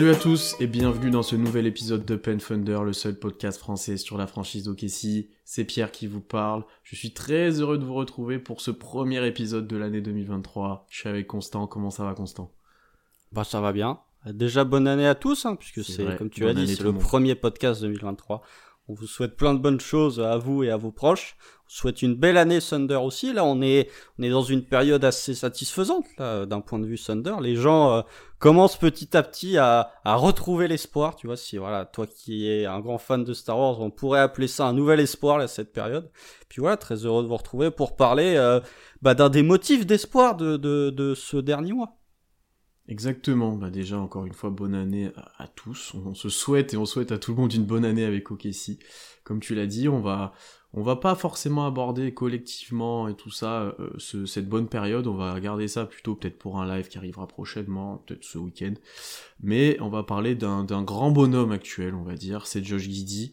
Salut à tous et bienvenue dans ce nouvel épisode de Pen Thunder, le seul podcast français sur la franchise d'OKC. C'est Pierre qui vous parle. Je suis très heureux de vous retrouver pour ce premier épisode de l'année 2023. Je suis avec Constant. Comment ça va, Constant? Bah ça va bien. Déjà bonne année à tous, hein, puisque C'est comme tu bonne as dit, c'est le le monde. premier podcast 2023. On vous souhaite plein de bonnes choses à vous et à vos proches. On souhaite une belle année Thunder aussi. Là, on est on est dans une période assez satisfaisante d'un point de vue Thunder. Les gens euh, commencent petit à petit à, à retrouver l'espoir. Tu vois, si voilà, toi qui es un grand fan de Star Wars, on pourrait appeler ça un nouvel espoir là cette période. Puis voilà, très heureux de vous retrouver pour parler euh, bah, d'un des motifs d'espoir de, de de ce dernier mois. Exactement. Bah déjà, encore une fois, bonne année à, tous. On, se souhaite et on souhaite à tout le monde une bonne année avec OKC. Comme tu l'as dit, on va, on va pas forcément aborder collectivement et tout ça euh, ce- cette bonne période. On va garder ça plutôt peut-être pour un live qui arrivera prochainement, peut-être ce week-end. Mais on va parler d'un d'un grand bonhomme actuel, on va dire. C'est Josh Giddy.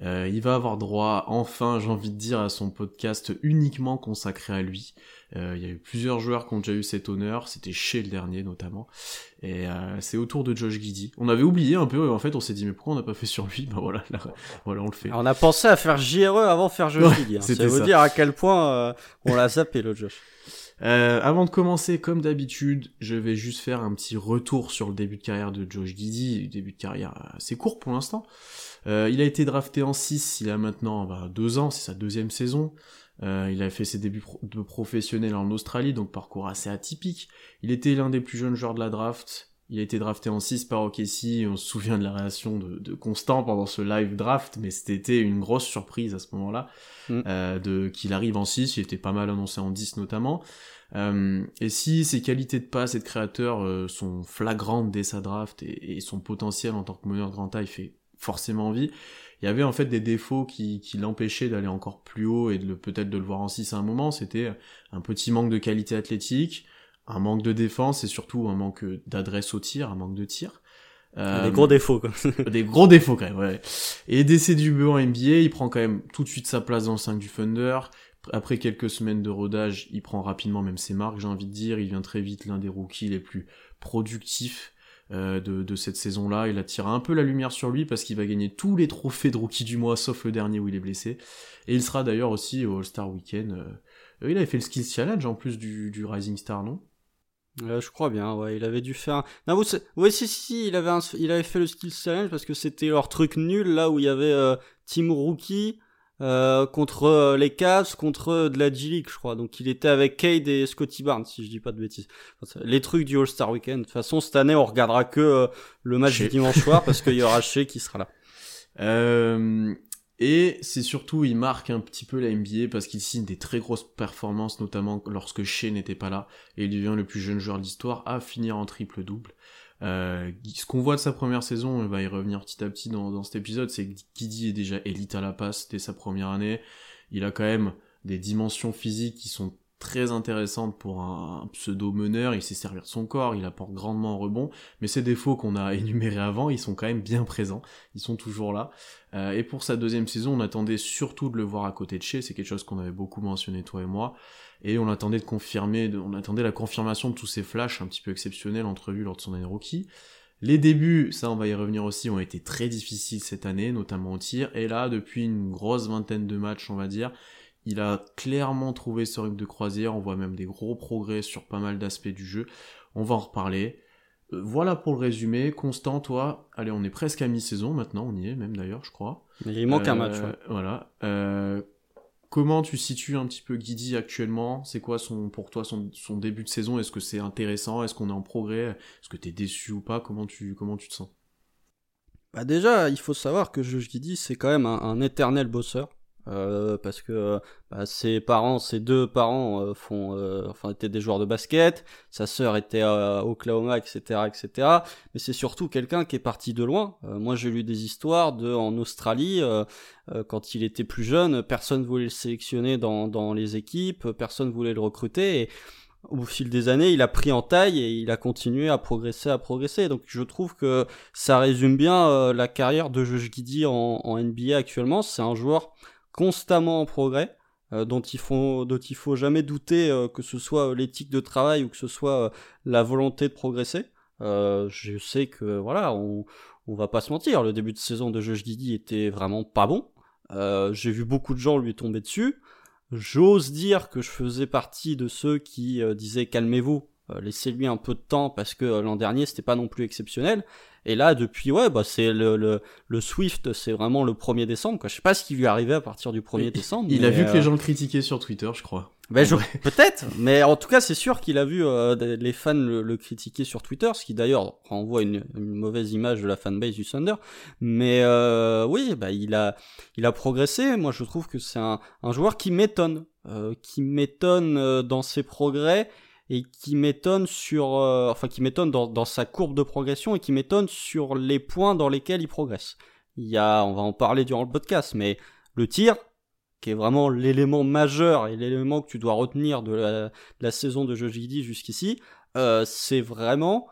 Euh, il va avoir droit, enfin, j'ai envie de dire, à son podcast uniquement consacré à lui. Euh, il y a eu plusieurs joueurs qui ont déjà eu cet honneur, c'était chez le dernier notamment. Et euh, c'est autour de Josh Giddy. On avait oublié un peu, en fait, on s'est dit, mais pourquoi on n'a pas fait sur lui? Ben voilà, là, voilà, on le fait. Alors, on a pensé à faire JRE avant de faire Josh Ouais, Giddy, hein. c'était Ça veut dire à quel point euh, on l'a zappé le Josh. Euh, avant de commencer, comme d'habitude, je vais juste faire un petit retour sur le début de carrière de Josh Giddy, début de carrière assez court pour l'instant. Euh, il a été drafté en 6, il a maintenant bah, deux ans, c'est sa deuxième saison. Euh, il a fait ses débuts pro- de professionnel en Australie, donc parcours assez atypique. Il était l'un des plus jeunes joueurs de la draft. Il a été drafté en 6 par OKC, on se souvient de la réaction de, de Constant pendant ce live draft, mais c'était une grosse surprise à ce moment-là, Mm. euh, de qu'il arrive en 6, il était pas mal annoncé en 10 notamment. Euh, et si ses qualités de passe et de créateur euh, sont flagrantes dès sa draft et, et son potentiel en tant que meneur de grande taille fait forcément envie, il y avait en fait des défauts qui, qui l'empêchaient d'aller encore plus haut et de peut-être de le voir en 6 à un moment. C'était un petit manque de qualité athlétique, un manque de défense et surtout un manque d'adresse au tir, un manque de tir. Euh, Des gros défauts, quoi. des gros défauts quand même, ouais. Et décès du en NBA, il prend quand même tout de suite sa place dans le 5 du Thunder. Après quelques semaines de rodage, il prend rapidement même ses marques, j'ai envie de dire. Il devient très vite l'un des rookies les plus productifs de, de cette saison-là. Il attire un peu la lumière sur lui parce qu'il va gagner tous les trophées de rookie du mois, sauf le dernier où il est blessé. Et il sera d'ailleurs aussi au All-Star Weekend. Euh, il avait fait le Skills Challenge en plus du, Rising Star, non? Euh, je crois bien, ouais, il avait dû faire. Non, vous, ouais, si, si, il avait, il avait fait le Skill Challenge parce que c'était leur truc nul là où il y avait euh, Team Rookie euh, contre euh, les Cavs, contre euh, de la G League, je crois. Donc il était avec Cade et Scotty Barnes, si je dis pas de bêtises. Enfin, les trucs du All Star Weekend. De toute façon, cette année, on regardera que euh, le match du dimanche soir parce qu'il y aura Shea qui sera là. Euh, et c'est surtout, il marque un petit peu la NBA parce qu'il signe des très grosses performances, notamment lorsque Shea n'était pas là, et il devient le plus jeune joueur de l'histoire à finir en triple-double. Euh, ce qu'on voit de sa première saison, on va y revenir petit à petit dans, cet épisode, c'est que Giddy est déjà élite à la passe dès sa première année. Il a quand même des dimensions physiques qui sont très intéressantes pour un, un pseudo-meneur, il sait servir de son corps, il apporte grandement en rebond, mais ces défauts qu'on a énumérés avant, ils sont quand même bien présents, ils sont toujours là. Euh, et pour sa deuxième saison, on attendait surtout de le voir à côté de chez, c'est quelque chose qu'on avait beaucoup mentionné toi et moi, et on attendait de confirmer, on attendait la confirmation de tous ces flashs un petit peu exceptionnels entrevus lors de son année rookie. Les débuts, ça on va y revenir aussi, ont été très difficiles cette année, notamment au tir, et là, depuis une grosse vingtaine de matchs, on va dire, il a clairement trouvé ce rythme de croisière, on voit même des gros progrès sur pas mal d'aspects du jeu, on va en reparler. Euh, Voilà pour le résumé. Constant, toi, allez, on est presque à mi-saison maintenant, on y est même d'ailleurs, je crois. Mais il manque un Euh, match. ouais. Voilà. Euh, comment tu situes un petit peu Guidi actuellement? C'est quoi son, pour toi son, son début de saison? Est-ce que c'est intéressant? Est-ce qu'on est en progrès? Est-ce que t'es déçu ou pas? Comment tu, comment tu te sens? Bah déjà, il faut savoir que Josh Giddy, c'est quand même un, un éternel bosseur. Euh, parce que euh, bah, ses parents, ses deux parents euh, font, enfin étaient des joueurs de basket. Sa sœur était à Oklahoma, etc., etc. Mais c'est surtout quelqu'un qui est parti de loin. Moi, j'ai lu des histoires de en Australie quand il était plus jeune, personne voulait le sélectionner dans dans les équipes, personne voulait le recruter. Et au fil des années, il a pris en taille et il a continué à progresser, à progresser. Donc je trouve que ça résume bien euh, la carrière de Josh Giddy en, en NBA actuellement. C'est un joueur constamment en progrès. Euh, dont il faut dont il faut jamais douter euh, que ce soit l'éthique de travail ou que ce soit la volonté de progresser. je sais que voilà, on va pas se mentir, le début de saison de Josh Giddy était vraiment pas bon. J'ai vu beaucoup de gens lui tomber dessus. J'ose dire que je faisais partie de ceux qui euh, disaient calmez-vous, euh, laissez-lui un peu de temps parce que euh, l'an dernier c'était pas non plus exceptionnel. Et là depuis ouais bah c'est le, le, le Swift c'est vraiment le 1er décembre quoi. Je sais pas ce qui lui arrivait à partir du 1er décembre. Il a vu que les gens le critiquaient sur Twitter je crois. Ben je... peut-être, mais en tout cas c'est sûr qu'il a vu euh, les fans le, critiquer sur Twitter, ce qui d'ailleurs renvoie une, une mauvaise image de la fanbase du Thunder. Mais euh, oui, bah il a il a progressé. Moi je trouve que c'est un, un joueur qui m'étonne, euh, qui m'étonne euh, dans ses progrès et qui m'étonne sur, enfin qui m'étonne dans, sa courbe de progression et qui m'étonne sur les points dans lesquels il progresse. Il y a, on va en parler durant le podcast, mais le tir, qui est vraiment l'élément majeur et l'élément que tu dois retenir de la, saison de Josh jusqu'ici, euh, c'est vraiment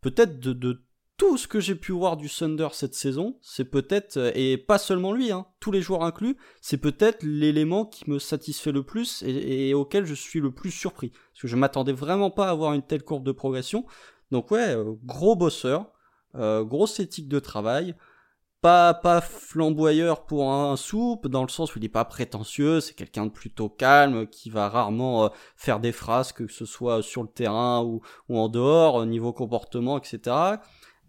peut-être de, tout ce que j'ai pu voir du Thunder cette saison, c'est peut-être, euh, et pas seulement lui, hein, tous les joueurs inclus, c'est peut-être l'élément qui me satisfait le plus et, auquel je suis le plus surpris. Parce que je m'attendais vraiment pas à avoir une telle courbe de progression. Donc ouais, euh, gros bosseur, grosse éthique de travail, pas pas flamboyeur pour un soupe dans le sens où il est pas prétentieux, c'est quelqu'un de plutôt calme qui va rarement euh, faire des phrases que ce soit sur le terrain ou, ou en dehors, au niveau comportement, etc.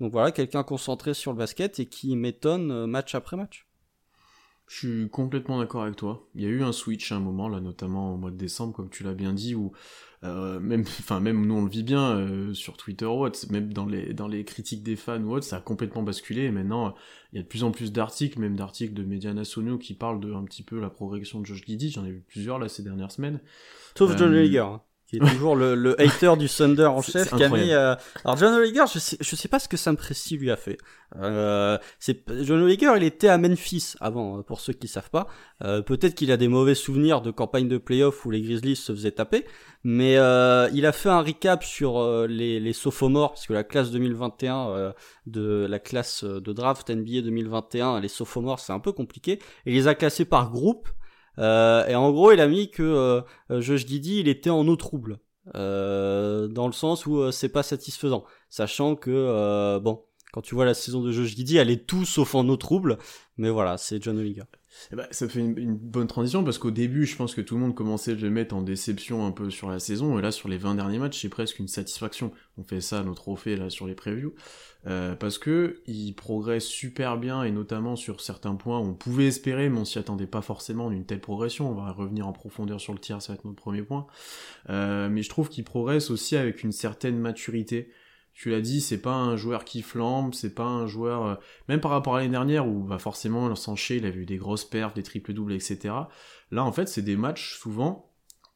Donc voilà, quelqu'un concentré sur le basket et qui m'étonne euh, match après match. Je suis complètement d'accord avec toi. Il y a eu un switch à un moment, là, notamment au mois de décembre, comme tu l'as bien dit, où euh, même, enfin même nous on le vit bien euh, sur Twitter ou autre, même dans les dans les critiques des fans ou autre, ça a complètement basculé. Et maintenant, il y a de plus en plus d'articles, même d'articles de médias nationaux qui parlent de un petit peu la progression de Josh Giddy. J'en ai vu plusieurs là ces dernières semaines. Sauf John Leaguer. Qui est toujours le, le hater du Thunder en chef, qui a mis. Euh... Alors John Oliger, je sais, je sais pas ce que Sam Presti lui a fait. Euh, c'est John Oliger, il était à Memphis avant, euh, pour ceux qui savent pas. Euh, Peut-être qu'il a des mauvais souvenirs de campagne de playoff où les Grizzlies se faisaient taper, mais euh, il a fait un recap sur les, les sophomores, parce que la classe 2021 euh, de la classe de draft NBA 2021, les sophomores, c'est un peu compliqué, et il les a classés par groupe. Euh, et en gros, il a mis que euh, Josh Giddy, il était en eau trouble. Euh, dans le sens où euh, c'est pas satisfaisant. Sachant que, bon, quand tu vois la saison de Josh Giddy, elle est tout sauf en eau trouble. Mais voilà, c'est John Oliga. Eh ben, ça fait une, bonne transition parce qu'au début, je pense que tout le monde commençait de le mettre en déception un peu sur la saison. Et là, sur les 20 derniers matchs, c'est presque une satisfaction. On fait ça, nos trophées, là, sur les previews. Euh, parce que il progresse super bien et notamment sur certains points, on pouvait espérer, mais on s'y attendait pas forcément d'une telle progression. On va revenir en profondeur sur le tir, ça va être notre premier point. Euh, mais je trouve qu'il progresse aussi avec une certaine maturité tu l'as dit, c'est pas un joueur qui flambe, c'est pas un joueur, euh, même par rapport à l'année dernière où bah forcément Sanché il a vu des grosses perfs, des triples doubles, etc. Là en fait c'est des matchs souvent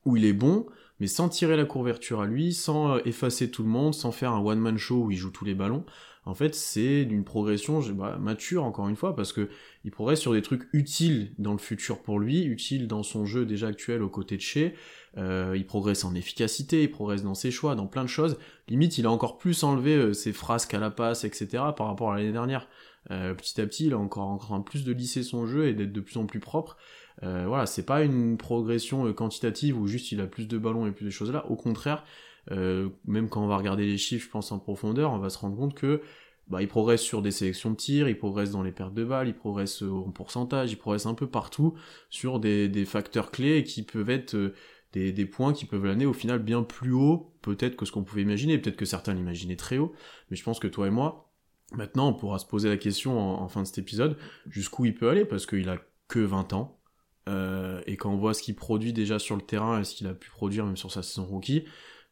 où il est bon, mais sans tirer la couverture à lui, sans euh, effacer tout le monde, sans faire un one man show où il joue tous les ballons. En fait, c'est d'une progression bah, mature encore une fois parce que il progresse sur des trucs utiles dans le futur pour lui, utiles dans son jeu déjà actuel aux côtés de chez. Euh, il progresse en efficacité, il progresse dans ses choix, dans plein de choses. Limite, il a encore plus enlevé euh, ses phrases qu'à la passe, etc. par rapport à l'année dernière. Euh, petit à petit, il a encore en plus de lisser son jeu et d'être de plus en plus propre. Voilà, c'est pas une progression quantitative où juste il a plus de ballons et plus de choses là. Au contraire, même quand on va regarder les chiffres, je pense en profondeur, on va se rendre compte que bah, il progresse sur des sélections de tir, il progresse dans les pertes de balles, il progresse en pourcentage, il progresse un peu partout sur des, des facteurs clés qui peuvent être des, points qui peuvent l'amener au final bien plus haut, peut-être que ce qu'on pouvait imaginer, peut-être que certains l'imaginaient très haut, mais je pense que toi et moi, maintenant on pourra se poser la question en, fin de cet épisode, jusqu'où il peut aller, parce qu'il a que 20 ans, euh, et quand on voit ce qu'il produit déjà sur le terrain et ce qu'il a pu produire même sur sa saison rookie,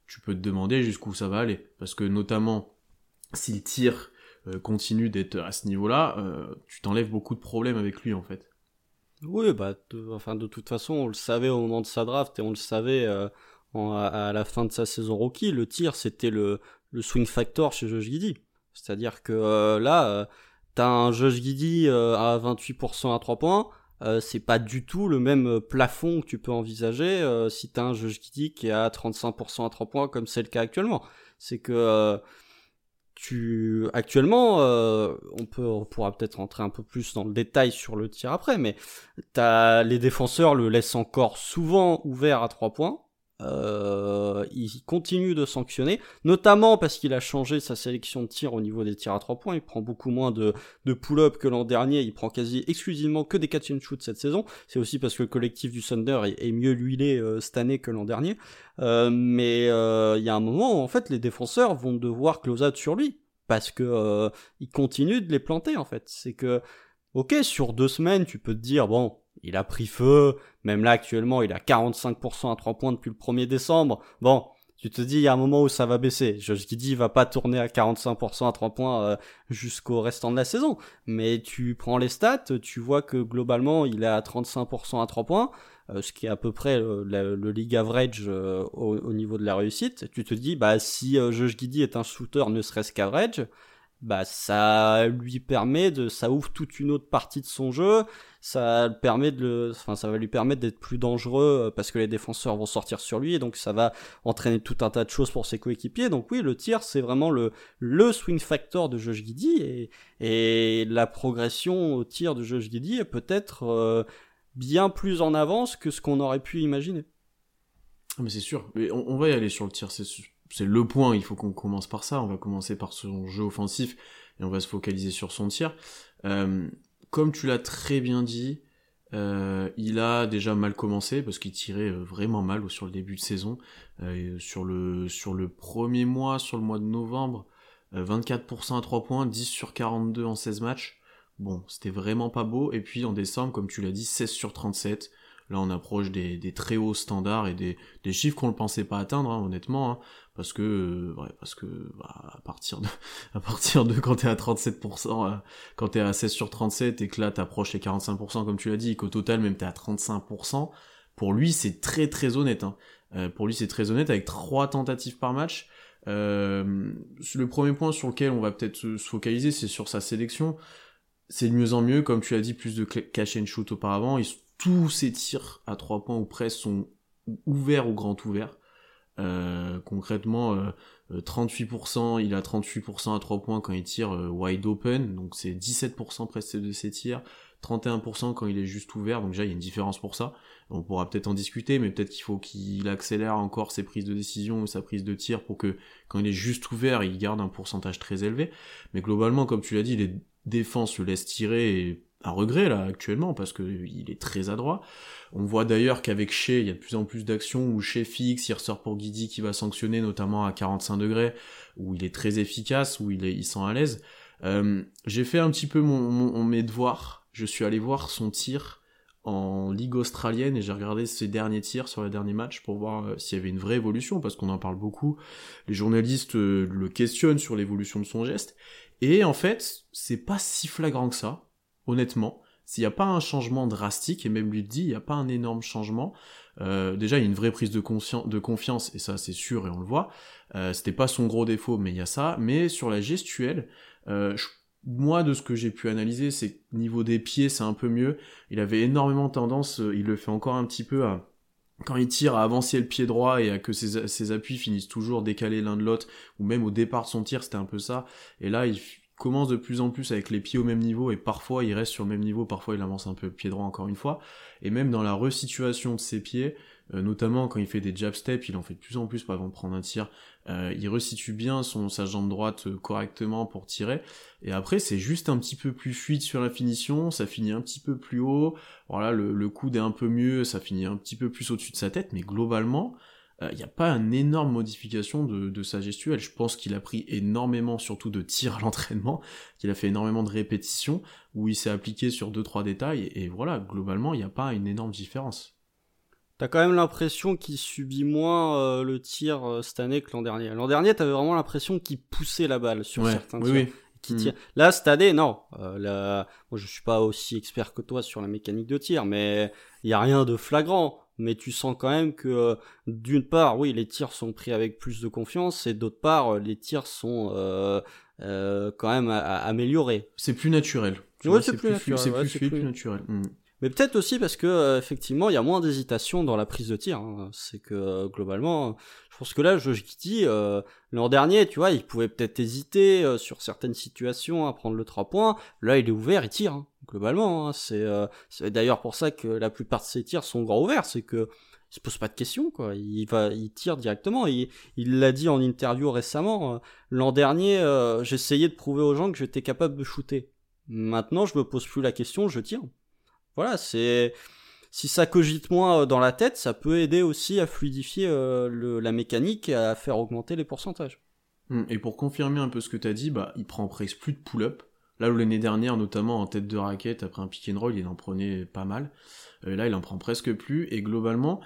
tu peux te demander jusqu'où ça va aller, parce que notamment s'il tire euh, continue d'être à ce niveau-là, euh, tu t'enlèves beaucoup de problèmes avec lui en fait. Oui, bah, de, enfin, de toute façon, on le savait au moment de sa draft et on le savait euh, à, la fin de sa saison rookie. Le tir, c'était le, le swing factor chez Josh Giddy. C'est-à-dire que euh, là, euh, t'as un Josh Giddy à 28% à 3 points, euh, c'est pas du tout le même plafond que tu peux envisager euh, si t'as un Josh Giddy qui est à 35% à 3 points comme c'est le cas actuellement. C'est que euh, tu actuellement on peut on pourra peut-être rentrer un peu plus dans le détail sur le tir après mais t'as les défenseurs le laissent encore souvent ouvert à 3 points euh, il continue de sanctionner, notamment parce qu'il a changé sa sélection de tir au niveau des tirs à 3 points. Il prend beaucoup moins de, de pull-up que l'an dernier. Il prend quasi exclusivement que des catch and shoot cette saison. C'est aussi parce que le collectif du Thunder est, mieux huilé euh, cette année que l'an dernier. Euh, mais euh, il y a un moment où en fait les défenseurs vont devoir close out sur lui parce que euh, il continue de les planter en fait. C'est que ok sur deux semaines tu peux te dire bon il a pris feu, même là actuellement il a 45% à 3 points depuis le 1er décembre. Bon, tu te dis il y a un moment où ça va baisser. Dis il va pas tourner à 45% à 3 points euh, jusqu'au restant de la saison, mais tu prends les stats, tu vois que globalement il est à 35% à 3 points, euh, ce qui est à peu près le, le, league average euh, au, niveau de la réussite. Tu te dis bah si Josh Giddy est un shooter ne serait-ce qu'average, bah ça lui permet de ça ouvre toute une autre partie de son jeu. Ça permet de le enfin ça va lui permettre d'être plus dangereux euh, parce que les défenseurs vont sortir sur lui et donc ça va entraîner tout un tas de choses pour ses coéquipiers. Donc oui le tir c'est vraiment le le swing factor de Josh Giddy et et la progression au tir de Josh Giddy est peut-être euh, bien plus en avance que ce qu'on aurait pu imaginer. Ah, mais c'est sûr. Mais on, on va y aller sur le tir c'est c'est le point, il faut qu'on commence par ça, on va commencer par son jeu offensif et on va se focaliser sur son tir. Euh, comme tu l'as très bien dit, euh, il a déjà mal commencé parce qu'il tirait euh, vraiment mal sur le début de saison. sur, le, premier mois, sur le mois de novembre, 24% à 3 points, 10 sur 42 en 16 matchs. Bon, c'était vraiment pas beau. Et puis en décembre, comme tu l'as dit, 16 sur 37. Là, on approche des, très hauts standards et des, des chiffres qu'on ne pensait pas atteindre, hein, honnêtement. Hein parce que euh, ouais, parce que bah, à partir de à partir de quand t'es à 37% euh, quand t'es à 16 sur 37 et que là t'approches les 45% comme tu l'as dit et qu'au total même t'es à 35% pour lui c'est très très honnête hein. euh, pour lui c'est très honnête avec trois tentatives par match. Le premier point sur lequel on va peut-être se focaliser c'est sur sa sélection. C'est de mieux en mieux comme tu l'as dit plus de cash and shoot auparavant. Tous ses tirs à trois points ou presque sont ouverts ou grand ouverts euh, concrètement, 38%, euh, il a 38% à 3 points quand il tire euh, wide open, donc c'est 17% presque de ses tirs, 31% quand il est juste ouvert, donc déjà il y a une différence pour ça. On pourra peut-être en discuter, mais peut-être qu'il faut qu'il accélère encore ses prises de décision ou sa prise de tir pour que quand il est juste ouvert, il garde un pourcentage très élevé. Mais globalement, comme tu l'as dit, les défenses le laissent tirer et à regret là actuellement parce que il est très adroit. On voit d'ailleurs qu'avec Shea, il y a de plus en plus d'actions où Shea fixe, il ressort pour Guidi qui va sanctionner notamment à 45 degrés, où il est très efficace, où il est, il sent à l'aise. Euh, j'ai fait un petit peu mon, mon, mes devoirs. Je suis allé voir son tir en ligue australienne et j'ai regardé ses derniers tirs sur les derniers matchs pour voir euh, s'il y avait une vraie évolution parce qu'on en parle beaucoup. Les journalistes euh, le questionnent sur l'évolution de son geste et en fait c'est pas si flagrant que ça honnêtement. S'il n'y a pas un changement drastique, et même lui dit, il n'y a pas un énorme changement, euh, déjà il y a une vraie prise de, de confiance, et ça c'est sûr et on le voit, euh, c'était pas son gros défaut, mais il y a ça, mais sur la gestuelle, euh, moi de ce que j'ai pu analyser, c'est niveau des pieds c'est un peu mieux, il avait énormément tendance, il le fait encore un petit peu à quand il tire à avancer le pied droit et à que ses, ses appuis finissent toujours décalés l'un de l'autre, ou même au départ de son tir c'était un peu ça, et là il, commence de plus en plus avec les pieds au même niveau et parfois il reste sur le même niveau, parfois il avance un peu pied droit encore une fois. Et même dans la resituation de ses pieds, euh, notamment quand il fait des jab steps, il en fait de plus en plus par exemple prendre un tir, euh, il resitue bien son, sa jambe droite euh, correctement pour tirer. Et après c'est juste un petit peu plus fluide sur la finition, ça finit un petit peu plus haut, voilà le, le coude est un peu mieux, ça finit un petit peu plus au-dessus de sa tête, mais globalement il euh, n'y a pas une énorme modification de, sa gestuelle. Je pense qu'il a pris énormément, surtout de tirs à l'entraînement, qu'il a fait énormément de répétitions, où il s'est appliqué sur deux trois détails, et, voilà, globalement, il n'y a pas une énorme différence. T'as quand même l'impression qu'il subit moins euh, le tir euh, cette année que l'an dernier. L'an dernier, t'avais vraiment l'impression qu'il poussait la balle sur certains tirs. Qui mm. Là, cette année, non. Moi, je suis pas aussi expert que toi sur la mécanique de tir, mais il y a rien de flagrant mais tu sens quand même que euh, d'une part, oui, les tirs sont pris avec plus de confiance, et d'autre part, euh, les tirs sont euh, quand même améliorés. C'est plus naturel. Ouais, c'est plus, naturel. C'est plus, plus, naturel. Mm. Mais peut-être aussi parce que euh, effectivement, il y a moins d'hésitation dans la prise de tir. hein. C'est que euh, globalement, je pense que là, dis euh, l'an dernier, tu vois, il pouvait peut-être hésiter euh, sur certaines situations à prendre le 3 points. Là, il est ouvert, il tire. hein, globalement, hein. c'est d'ailleurs pour ça que la plupart de ses tirs sont grand ouverts, c'est que il se pose pas de questions, quoi. Il va, il tire directement. Il l'a dit en interview récemment. L'an dernier, j'essayais de prouver aux gens que j'étais capable de shooter. Maintenant, je me pose plus la question, je tire. Voilà, c'est si ça cogite moins euh, dans la tête, ça peut aider aussi à fluidifier euh, la mécanique et à faire augmenter les pourcentages. Hum, Et pour confirmer un peu ce que t'as dit, bah, il prend presque plus de pull-up. Là où l'année dernière, notamment en tête de raquette, après un pick and roll, il en prenait pas mal. Euh, là, il en prend presque plus. Et globalement,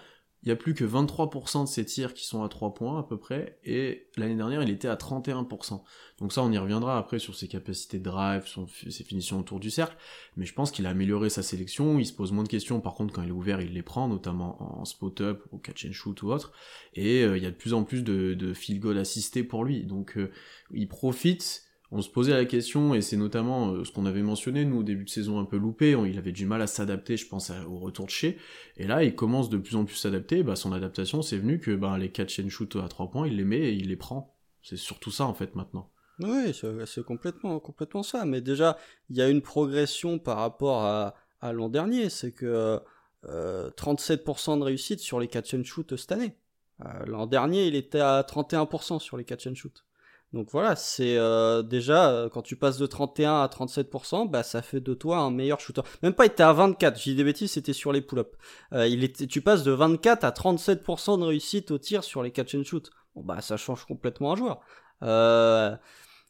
il y a plus que 23% de ses tirs qui sont à 3 points à peu près. Et l'année dernière, il était à 31%. Donc ça, on y reviendra après sur ses capacités de drive, ses finitions autour du cercle. Mais je pense qu'il a amélioré sa sélection. Il se pose moins de questions. Par contre, quand il est ouvert, il les prend, notamment en spot-up, au catch and shoot ou autre. Et euh, il y a de plus en plus de, de field goal assistés pour lui. Donc euh, il profite. On se posait la question, et c'est notamment euh, ce qu'on avait mentionné, nous, au début de saison un peu loupé, on- il avait du mal à s'adapter, je pense, à- au retour de chez, et là, il commence de plus en plus s'adapter, bah, son adaptation, c'est venu que bah, les catch and shoot à 3 points, il les met et il les prend. C'est surtout ça, en fait, maintenant. Oui, c'est complètement, complètement ça. Mais déjà, il y a une progression par rapport à, à l'an dernier. C'est que euh, 37% de réussite sur les catch and shoot cette année. Euh, l'an dernier, il était à 31% sur les catch and shoot. Donc voilà, c'est euh, déjà euh, quand tu passes de 31 à 37%, bah ça fait de toi un meilleur shooter. Même pas, il était à 24. J'ai des bêtises, c'était sur les pull-ups. Euh, il était, tu passes de 24 à 37% de réussite au tir sur les catch and shoot. Bon bah ça change complètement un joueur. Euh,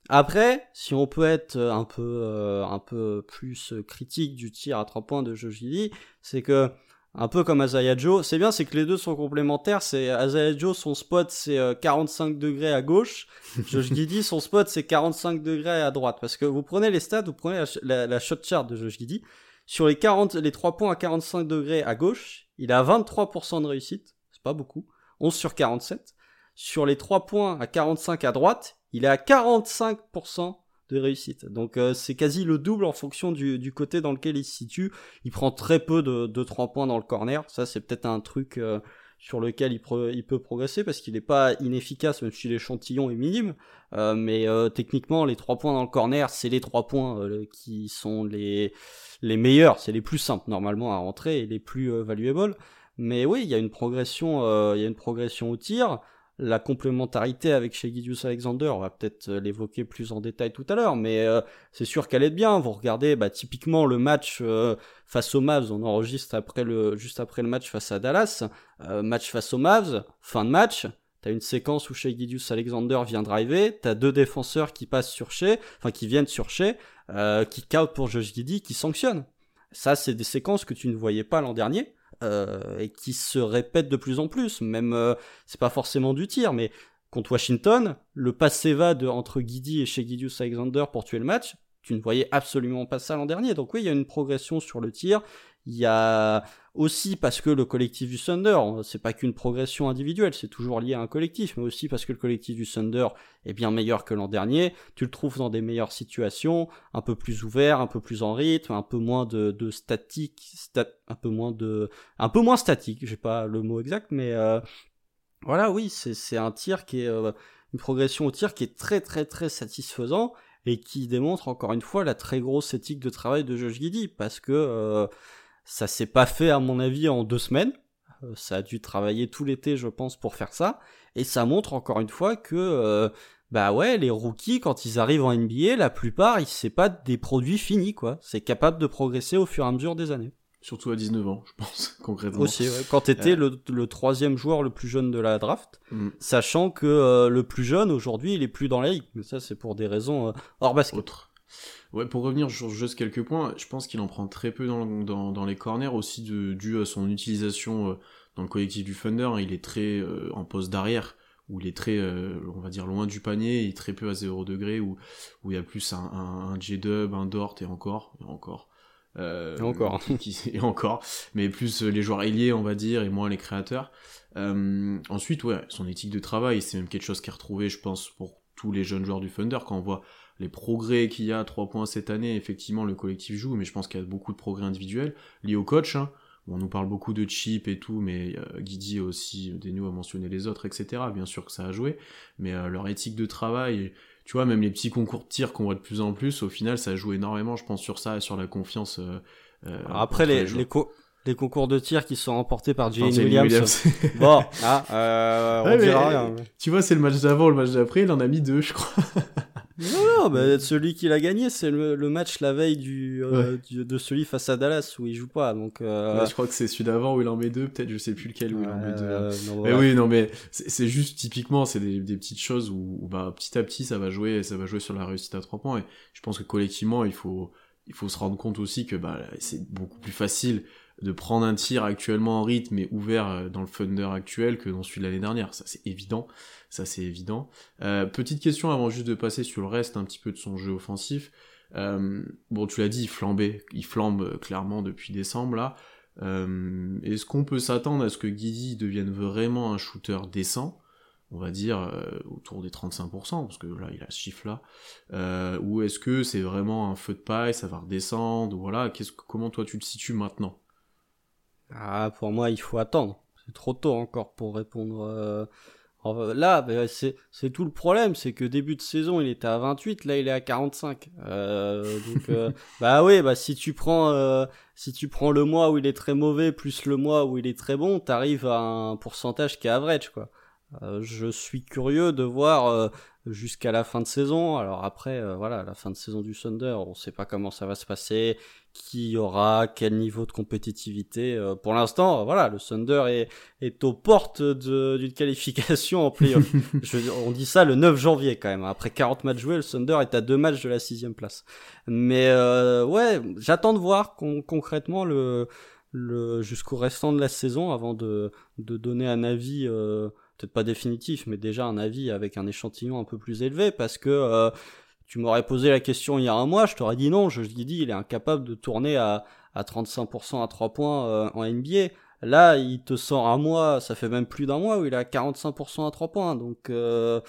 après, si on peut être un peu, euh, un peu plus critique du tir à 3 points de Giddey, c'est que, un peu comme Azaya Joe, c'est bien, c'est que les deux sont complémentaires. C'est Azaya Joe, son spot c'est euh, 45 degrés à gauche. Josh Giddey, son spot c'est 45 degrés à droite. Parce que vous prenez les stats, vous prenez la, la, la shot chart de Josh Giddey. Sur les 40, les 3 points à 45 degrés à gauche, il a 23% de réussite. C'est pas beaucoup. 11 sur 47. Sur les 3 points à 45 à droite, il est à 45% de réussite. Donc euh, c'est quasi le double en fonction du, du, côté dans lequel il se situe. Il prend très peu de, de 3 points dans le corner. Ça c'est peut-être un truc euh, sur lequel il, pro- il, peut progresser parce qu'il n'est pas inefficace même si l'échantillon est minime. Euh, mais techniquement les 3 points dans le corner c'est les 3 points euh, qui sont les, les meilleurs. C'est les plus simples normalement à rentrer et les plus euh, valuables. Mais oui, il y a une progression, euh, il y a une progression au tir la complémentarité avec chez Alexander, on va peut-être l'évoquer plus en détail tout à l'heure, mais euh, c'est sûr qu'elle est bien. Vous regardez, bah, typiquement le match euh, face aux Mavs, on enregistre après le, juste après le match face à Dallas, euh, match face aux Mavs, fin de match. T'as une séquence où Gideus Alexander vient driver, t'as deux défenseurs qui passent sur Shea, enfin qui viennent sur Shea, euh, qui count pour Josh Giddy, qui sanctionnent. Ça, c'est des séquences que tu ne voyais pas l'an dernier. Euh, et qui se répète de plus en plus. Même, euh, c'est pas forcément du tir, mais contre Washington, le pass s'évade entre Guidi et chez Gidius Alexander pour tuer le match. Tu ne voyais absolument pas ça l'an dernier. Donc oui, il y a une progression sur le tir. Il y a aussi parce que le collectif du Thunder, c'est pas qu'une progression individuelle, c'est toujours lié à un collectif, mais aussi parce que le collectif du Thunder est bien meilleur que l'an dernier. Tu le trouves dans des meilleures situations, un peu plus ouvert, un peu plus en rythme, un peu moins de, de statique, stat, un peu moins de, un peu moins statique. J'ai pas le mot exact, mais euh, voilà, oui, c'est un tir qui est euh, une progression au tir qui est très très très satisfaisant et qui démontre encore une fois la très grosse éthique de travail de Josh Giddy parce que euh, ça s'est pas fait à mon avis en deux semaines. Euh, ça a dû travailler tout l'été, je pense, pour faire ça. Et ça montre encore une fois que, euh, bah ouais, les rookies, quand ils arrivent en NBA, la plupart, c'est pas des produits finis, quoi. C'est capable de progresser au fur et à mesure des années. Surtout à 19 ans, je pense, concrètement. Aussi, ouais. quand t'étais Euh. le, le troisième joueur le plus jeune de la draft, mm. sachant que euh, le plus jeune, aujourd'hui, il est plus dans la ligue. Mais ça, c'est pour des raisons hors basket. Autre. Ouais, pour revenir sur juste quelques points, je pense qu'il en prend très peu dans, dans, dans les corners, aussi de, dû à son utilisation euh, dans le collectif du Thunder. Il est très euh, en poste d'arrière, où il est très, euh, on va dire, loin du panier, il est très peu à 0 degré, où, où il y a plus un, un, un J-Dub, un Dort, et encore, et encore. Euh, et encore. Qui, et encore. Mais plus les joueurs ailiers, on va dire, et moins les créateurs. Ensuite, ouais, son éthique de travail, c'est même quelque chose qui est retrouvé, je pense, pour tous les jeunes joueurs du Thunder, quand on voit les progrès qu'il y a à 3 points cette année, effectivement, le collectif joue, mais je pense qu'il y a beaucoup de progrès individuels liés au coach. Hein. On nous parle beaucoup de chip et tout, mais euh, Guidi aussi, Denu a mentionné les autres, etc. Bien sûr que ça a joué, mais euh, leur éthique de travail, tu vois, même les petits concours de tir qu'on voit de plus en plus, au final, ça joue énormément, je pense, sur ça sur la confiance. Euh, euh après, les, les, les, concours de tir qui sont remportés par Jane Williams. bon, ah, euh, on dira rien. Tu vois, c'est le match d'avant, le match d'après, il en a mis deux, je crois. Non, non bah, celui qui l'a gagné, c'est le, le, match la veille du, euh, du, de celui face à Dallas où il joue pas. Donc, euh... je crois que c'est celui d'avant où il en met deux, peut-être, je sais plus lequel où il en met deux. Euh, mais oui, non, mais c'est juste typiquement, c'est des, des, petites choses où, où, bah, petit à petit, ça va jouer, ça va jouer sur la réussite à trois points. Et je pense que collectivement, il faut, il faut se rendre compte aussi que bah, c'est beaucoup plus facile de prendre un tir actuellement en rythme et ouvert euh, dans le Thunder actuel que dans celui de l'année dernière. Ça, c'est évident ça c'est évident. Euh, petite question avant juste de passer sur le reste un petit peu de son jeu offensif. Euh, bon, tu l'as dit, il flambait, il flambe clairement depuis décembre là. Est-ce qu'on peut s'attendre à ce que Guidi devienne vraiment un shooter décent on va dire autour des 35%, parce que là il a ce chiffre là, ou est-ce que c'est vraiment un feu de paille, ça va redescendre, voilà, qu'est-ce que, comment toi tu le situes maintenant? Ah, pour moi il faut attendre, c'est trop tôt encore pour répondre Là, bah, c'est tout le problème, c'est que début de saison, il était à 28, là, il est à 45. Euh, donc, euh, bah oui, bah si tu prends, euh, si tu prends le mois où il est très mauvais plus le mois où il est très bon, t'arrives à un pourcentage qui est average, quoi. Euh, je suis curieux de voir euh, jusqu'à la fin de saison. Alors après, euh, voilà, la fin de saison du Thunder, on ne sait pas comment ça va se passer, qui aura quel niveau de compétitivité. pour l'instant, voilà, le Thunder est, est aux portes d'une qualification en playoff. on dit ça le 9 janvier quand même. Après 40 matchs joués, le Thunder est à deux matchs de la sixième place. Mais ouais, j'attends de voir concrètement le, le jusqu'au restant de la saison avant de, de donner un avis. Euh, peut-être pas définitif, mais déjà un avis avec un échantillon un peu plus élevé, parce que euh, tu m'aurais posé la question il y a un mois, je t'aurais dit non, je dit il est incapable de tourner à, à 35% à 3 points euh, en NBA. Là, il te sort un mois, ça fait même plus d'un mois où il est à 45% à 3 points, donc euh,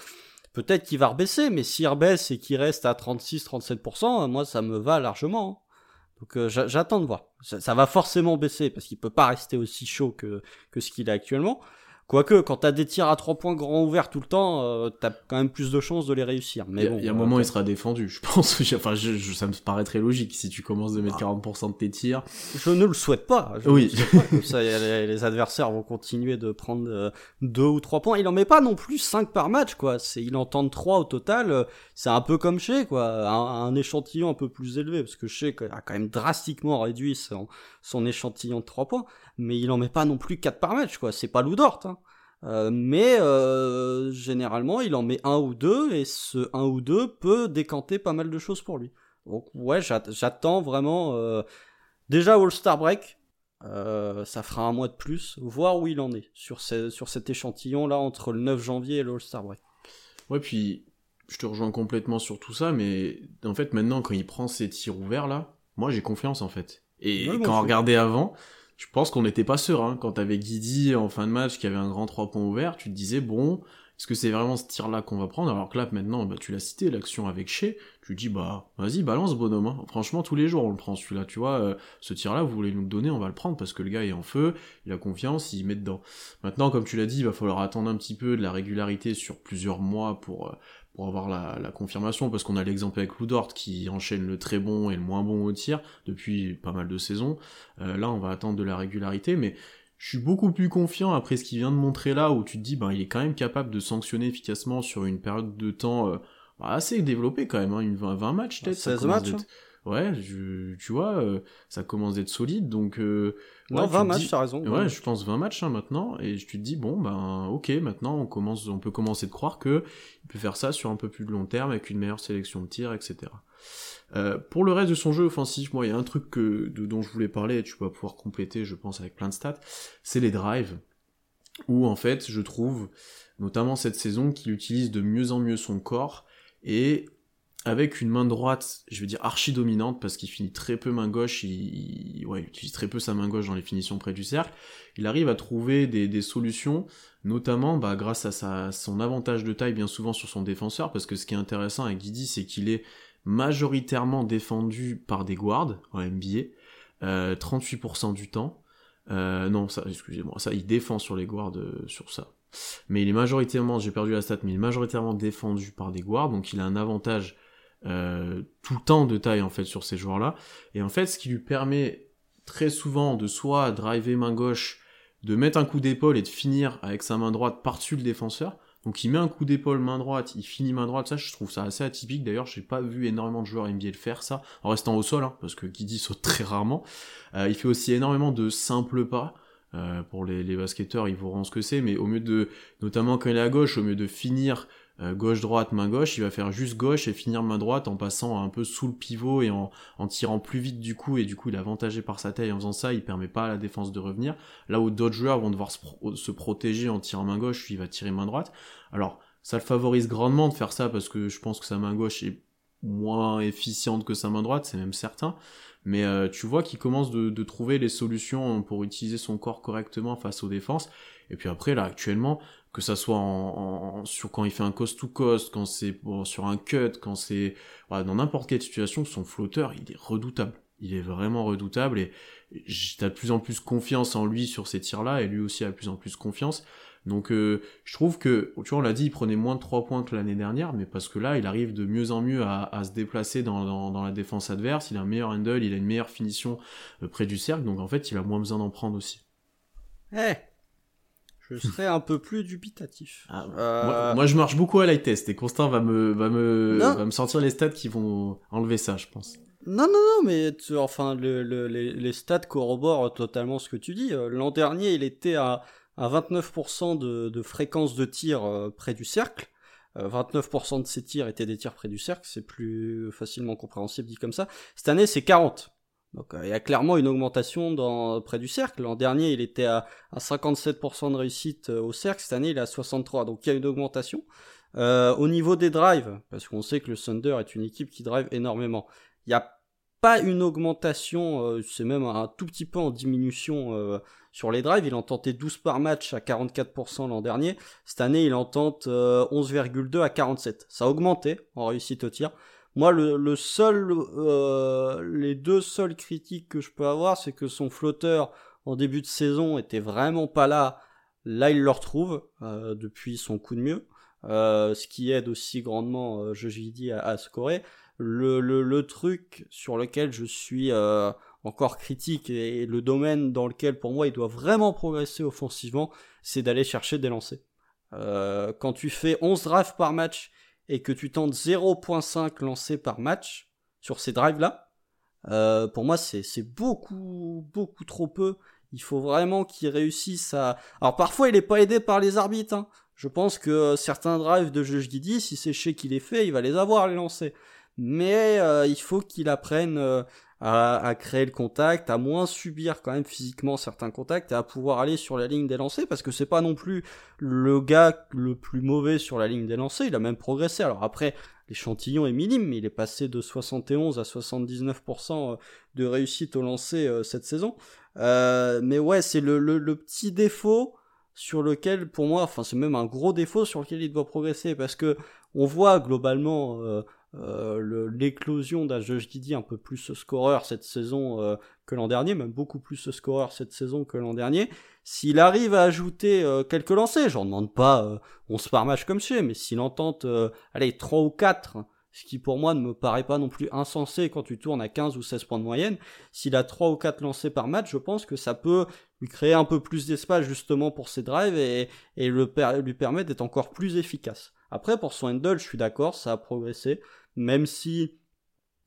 peut-être qu'il va rebaisser, mais s'il rebaisse et qu'il reste à 36-37%, moi ça me va largement. Donc j'attends de voir. Ça, ça, va forcément baisser parce qu'il peut pas rester aussi chaud que, que ce qu'il est actuellement. Quoique, quand t'as des tirs à trois points grands ouverts tout le temps, euh, t'as quand même plus de chances de les réussir. Mais il y a, un moment, il sera défendu, je pense. enfin, je, ça me paraît très logique si tu commences de mettre 40% ah. de tes tirs. Je ne le souhaite pas. oui. ça, les, adversaires vont continuer de prendre euh, deux ou trois points. Il en met pas non plus 5 par match, quoi. C'est, il en tente 3 au total. C'est un peu comme chez, quoi. Un, échantillon un peu plus élevé, parce que chez a quand même drastiquement réduit son, son échantillon de 3 points mais il en met pas non plus 4 par match, quoi. C'est pas Loudort, hein. Euh, mais euh, généralement, il en met un ou deux, et ce un ou deux peut décanter pas mal de choses pour lui. Donc ouais, j'attends vraiment. Euh, déjà All-Star Break, ça fera un mois de plus, voir où il en est sur, sur cet échantillon-là entre le 9 janvier et le All-Star Break. Ouais, puis je te rejoins complètement sur tout ça, mais en fait maintenant quand il prend ses tirs ouverts là, moi j'ai confiance en fait. Et quand on regardait avant, je pense qu'on n'était pas sûr. Hein. Quand t'avais Guidi en fin de match qui avait un grand 3 points ouvert, tu te disais, bon, est-ce que c'est vraiment ce tir-là qu'on va prendre? Alors que là, maintenant, bah, tu l'as cité, l'action avec Shea, tu dis, bah, vas-y, balance bonhomme. Hein. Franchement, tous les jours, on le prend celui-là, tu vois. Euh, ce tir-là, vous voulez nous le donner, on va le prendre parce que le gars est en feu, il a confiance, il met dedans. Maintenant, comme tu l'as dit, il va falloir attendre un petit peu de la régularité sur plusieurs mois pour, euh, pour avoir la, confirmation, parce qu'on a l'exemple avec Loudort qui enchaîne le très bon et le moins bon au tir depuis pas mal de saisons. Euh, là, on va attendre de la régularité, mais je suis beaucoup plus confiant après ce qu'il vient de montrer là, où tu te dis, ben, il est quand même capable de sanctionner efficacement sur une période de temps euh, assez développée quand même, hein, une 20, 20 matchs peut-être. 16 matchs ouais, tu vois, euh, ça commence d'être solide, donc... Euh, ouais, 20 matchs, t'as raison. Ouais, je pense 20 matchs hein, maintenant, et je te dis, bon, ben ok, maintenant on, commence, on peut commencer de croire que il peut faire ça sur un peu plus de long terme, avec une meilleure sélection de tirs, etc. Euh, pour le reste de son jeu offensif, moi, il y a un truc que, de, dont je voulais parler, et tu vas pouvoir compléter, je pense, avec plein de stats, c'est les drives, où en fait, je trouve, notamment cette saison, qu'il utilise de mieux en mieux son corps, et avec une main droite, je veux dire archi dominante parce qu'il finit très peu main gauche, il, ouais, il utilise très peu sa main gauche dans les finitions près du cercle. Il arrive à trouver des, solutions, notamment bah, grâce à son avantage de taille bien souvent sur son défenseur, parce que ce qui est intéressant avec Guidi, c'est qu'il est majoritairement défendu par des guards en NBA, euh, 38% du temps. Euh, non, ça, excusez-moi, ça, il défend sur les guards euh, sur ça. Mais il est majoritairement, j'ai perdu la stat, mais il est majoritairement défendu par des guards, donc il a un avantage euh, tout le temps de taille en fait sur ces joueurs-là. Et en fait, ce qui lui permet très souvent de soit driver main gauche, de mettre un coup d'épaule et de finir avec sa main droite par-dessus le défenseur. Donc il met un coup d'épaule main droite, il finit main droite, ça je trouve ça assez atypique. D'ailleurs, j'ai pas vu énormément de joueurs NBA le faire ça, en restant au sol, hein, parce que Guidi saute très rarement. Euh, il fait aussi énormément de simples pas. Euh, pour les, les basketteurs, ils verront ce que c'est, mais au mieux de, notamment quand il est à gauche, au mieux de finir euh, gauche-droite, main gauche, il va faire juste gauche et finir main droite en passant un peu sous le pivot et en, tirant plus vite du coup, et du coup il est avantagé par sa taille en faisant ça, il permet pas à la défense de revenir. Là où d'autres joueurs vont devoir se, protéger en tirant main gauche, lui il va tirer main droite. Alors ça le favorise grandement de faire ça parce que je pense que sa main gauche est moins efficiente que sa main droite, c'est même certain. Mais euh, tu vois qu'il commence de, de, trouver les solutions pour utiliser son corps correctement face aux défenses. Et puis après, là, actuellement, que ça soit en, en, sur quand il fait un cost to cost, quand c'est bon, sur un cut, quand c'est voilà, dans n'importe quelle situation, son flotteur, il est redoutable. Il est vraiment redoutable et t'as de plus en plus confiance en lui sur ces tirs-là et lui aussi a de plus en plus confiance. Donc euh, je trouve que, tu vois, on l'a dit, il prenait moins de 3 points que l'année dernière, mais parce que là, il arrive de mieux en mieux à, à se déplacer dans, dans, dans, la défense adverse, il a un meilleur handle, il a une meilleure finition euh, près du cercle, donc en fait, il a moins besoin d'en prendre aussi. Eh je serais un peu plus dubitatif. Ah, euh... moi, moi, je marche beaucoup à light test et Constant va me, va me, va me sortir les stats qui vont enlever ça, je pense. Non, non, non, mais tu, enfin, le, le, les, les, stats corroborent totalement ce que tu dis. Euh, l'an dernier, il était à, à 29% de, de, fréquence de tir euh, près du cercle. Euh, 29% de ses tirs étaient des tirs près du cercle, c'est plus facilement compréhensible dit comme ça. Cette année, c'est 40. Donc euh, il y a clairement une augmentation dans, près du cercle. L'an dernier, il était à, à 57% de réussite euh, au cercle. Cette année, il est à 63%. Donc il y a une augmentation. Euh, au niveau des drives, parce qu'on sait que le Thunder est une équipe qui drive énormément, il n'y a pas une augmentation, euh, c'est même un tout petit peu en diminution euh, sur les drives. Il en tentait 12 par match à 44% l'an dernier. Cette année, il en tente 11,2 à 47. Ça a augmenté en réussite au tir. Moi, le, seul, euh, les deux seules critiques que je peux avoir, c'est que son flotteur en début de saison était vraiment pas là. Là, il le retrouve euh, depuis son coup de mieux, euh, ce qui aide aussi grandement euh, Jojidi à, à scorer. Le, truc sur lequel je suis encore critique et, et, le domaine dans lequel pour moi il doit vraiment progresser offensivement, c'est d'aller chercher des lancers. Quand tu fais 11 drives par match et que tu tentes 0.5 lancés par match sur ces drives-là, euh, pour moi c'est beaucoup, beaucoup trop peu. Il faut vraiment qu'il réussisse à... Alors parfois il est pas aidé par les arbitres. Hein. Je pense que certains drives de Juge Guidi, si c'est chez qu'il les fait, il va les avoir les lancers. Mais euh, il faut qu'il apprenne euh, à, à, créer le contact, à moins subir quand même physiquement certains contacts à pouvoir aller sur la ligne des lancers parce que c'est pas non plus le gars le plus mauvais sur la ligne des lancers, il a même progressé. Alors après, l'échantillon est minime, mais il est passé de 71 à 79% de réussite au lancer euh, cette saison. Euh, mais ouais, c'est le, le, le, petit défaut sur lequel, pour moi, enfin c'est même un gros défaut sur lequel il doit progresser parce que on voit globalement euh, euh, l'éclosion d'un Josh Giddy un peu plus scoreur cette saison euh, que l'an dernier, même beaucoup plus scoreur cette saison que l'an dernier. S'il arrive à ajouter euh, quelques lancers, j'en demande pas 11 par match comme chez, mais s'il en tente, allez, 3 ou 4, ce qui pour moi ne me paraît pas non plus insensé quand tu tournes à 15 ou 16 points de moyenne, s'il a 3 ou 4 lancers par match, je pense que ça peut lui créer un peu plus d'espace justement pour ses drives et, et le, lui permettre d'être encore plus efficace. Après, pour son handle, je suis d'accord, ça a progressé même si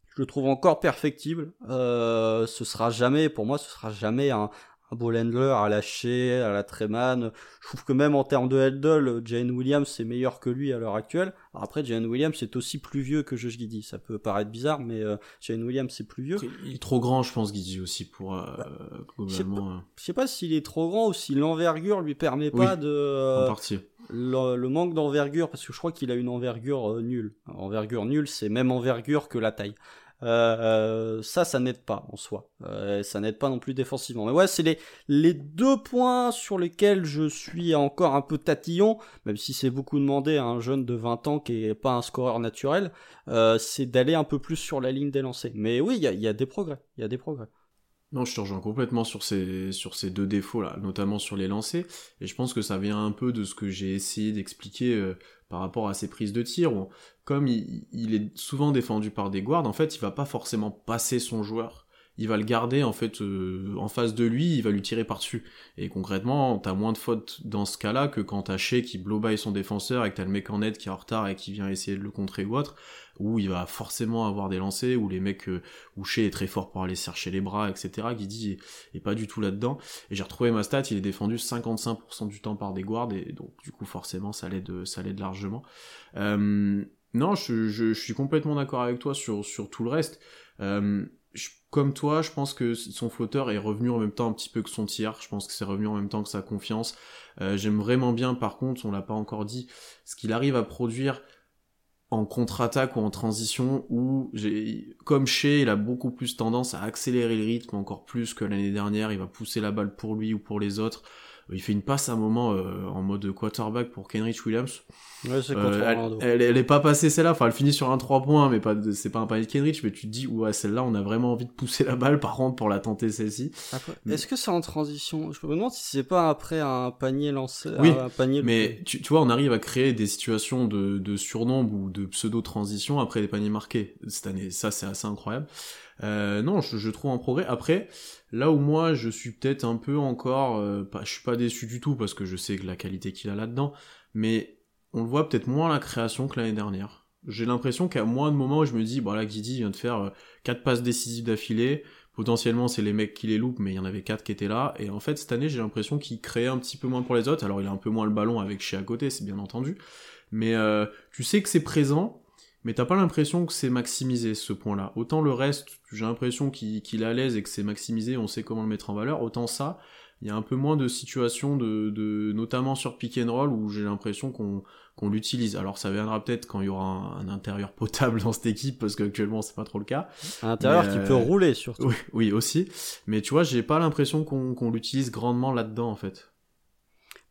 je le trouve encore perfectible, euh, ce sera jamais, pour moi, ce sera jamais un, un ball handler à lâcher, à la Treman. Je trouve que même en termes de handle, Jane Williams est meilleur que lui à l'heure actuelle. après, Jane Williams est aussi plus vieux que Josh Giddy. Ça peut paraître bizarre, mais euh, Jane Williams c'est plus vieux. Il est trop grand, je pense, Giddy aussi pour euh, Bah, globalement. euh, Je sais pas s'il est trop grand ou si l'envergure lui permet Oui, pas de en euh, partie. le, le manque d'envergure parce que je crois qu'il a une envergure nulle. Envergure nulle, c'est même envergure que la taille. Euh, euh, ça, ça n'aide pas en soi. Euh, ça n'aide pas non plus défensivement. Mais ouais, c'est les, deux points sur lesquels je suis encore un peu tatillon, même si c'est beaucoup demandé à un jeune de 20 ans qui est pas un scoreur naturel, c'est d'aller un peu plus sur la ligne des lancers. Mais oui, il y a, des progrès. Il y a des progrès. Non, je te rejoins complètement sur ces, sur ces deux défauts-là, notamment sur les lancers. Et je pense que ça vient un peu de ce que j'ai essayé d'expliquer par rapport à ses prises de tir. Où, comme il, est souvent défendu par des guards, en fait, il va pas forcément passer son joueur. Il va le garder en fait euh, en face de lui, il va lui tirer par-dessus. Et concrètement, t'as moins de fautes dans ce cas-là que quand t'as Shea qui by son défenseur et que t'as le mec en net qui est en retard et qui vient essayer de le contrer ou autre, où il va forcément avoir des lancers, où les mecs, euh, où Shea est très fort pour aller chercher les bras, etc. Guidi est, est pas du tout là-dedans. Et j'ai retrouvé ma stat, il est défendu 55% du temps par des guards, et donc du coup forcément ça l'aide, ça l'aide largement. Euh, non, je, suis complètement d'accord avec toi sur, sur tout le reste. Euh, comme toi, je pense que son flotteur est revenu en même temps un petit peu que son tir. Je pense que c'est revenu en même temps que sa confiance. Euh, J'aime vraiment bien, par contre, on l'a pas encore dit, ce qu'il arrive à produire en contre-attaque ou en transition où comme chez il a beaucoup plus tendance à accélérer le rythme encore plus que l'année dernière il va pousser la balle pour lui ou pour les autres il fait une passe à un moment euh, en mode quarterback pour Kenrich Williams Ouais, c'est euh, elle, elle, elle est pas passée celle-là, enfin elle finit sur un 3 points, mais pas c'est pas un panier de Kenrich, mais tu te dis ouais celle-là on a vraiment envie de pousser la balle par contre pour la tenter celle-ci. Mais- Est-ce que c'est en transition? Je me demande si c'est pas après un panier lancé. Oui, un panier Mais tu, tu vois, on arrive à créer des situations de, de surnombre ou de pseudo-transition après les paniers marqués cette année. Ça, c'est assez incroyable. Euh, non, je, je trouve un progrès. Après, là où moi, je suis peut-être un peu encore... euh, pas, je suis pas déçu du tout parce que je sais que la qualité qu'il a là-dedans, mais on le voit peut-être moins la création que l'année dernière. J'ai l'impression qu'à moins de moments où je me dis, bon là, Guidi vient de faire euh, quatre passes décisives d'affilée, potentiellement c'est les mecs qui les loupent, mais il y en avait quatre qui étaient là, et en fait cette année j'ai l'impression qu'il crée un petit peu moins pour les autres, alors il a un peu moins le ballon avec chez à côté, c'est bien entendu, mais euh, tu sais que c'est présent, mais t'as pas l'impression que c'est maximisé ce point-là. Autant le reste, j'ai l'impression qu'il est à l'aise et que c'est maximisé, on sait comment le mettre en valeur, autant ça, il y a un peu moins de situations, de, de notamment sur pick and roll, où j'ai l'impression qu'on l'utilise. Alors ça viendra peut-être quand il y aura un, un intérieur potable dans cette équipe, parce qu'actuellement c'est pas trop le cas. à l'intérieur mais, qui euh, peut rouler surtout. Oui, oui aussi. Mais tu vois, j'ai pas l'impression qu'on qu'on l'utilise grandement là-dedans en fait.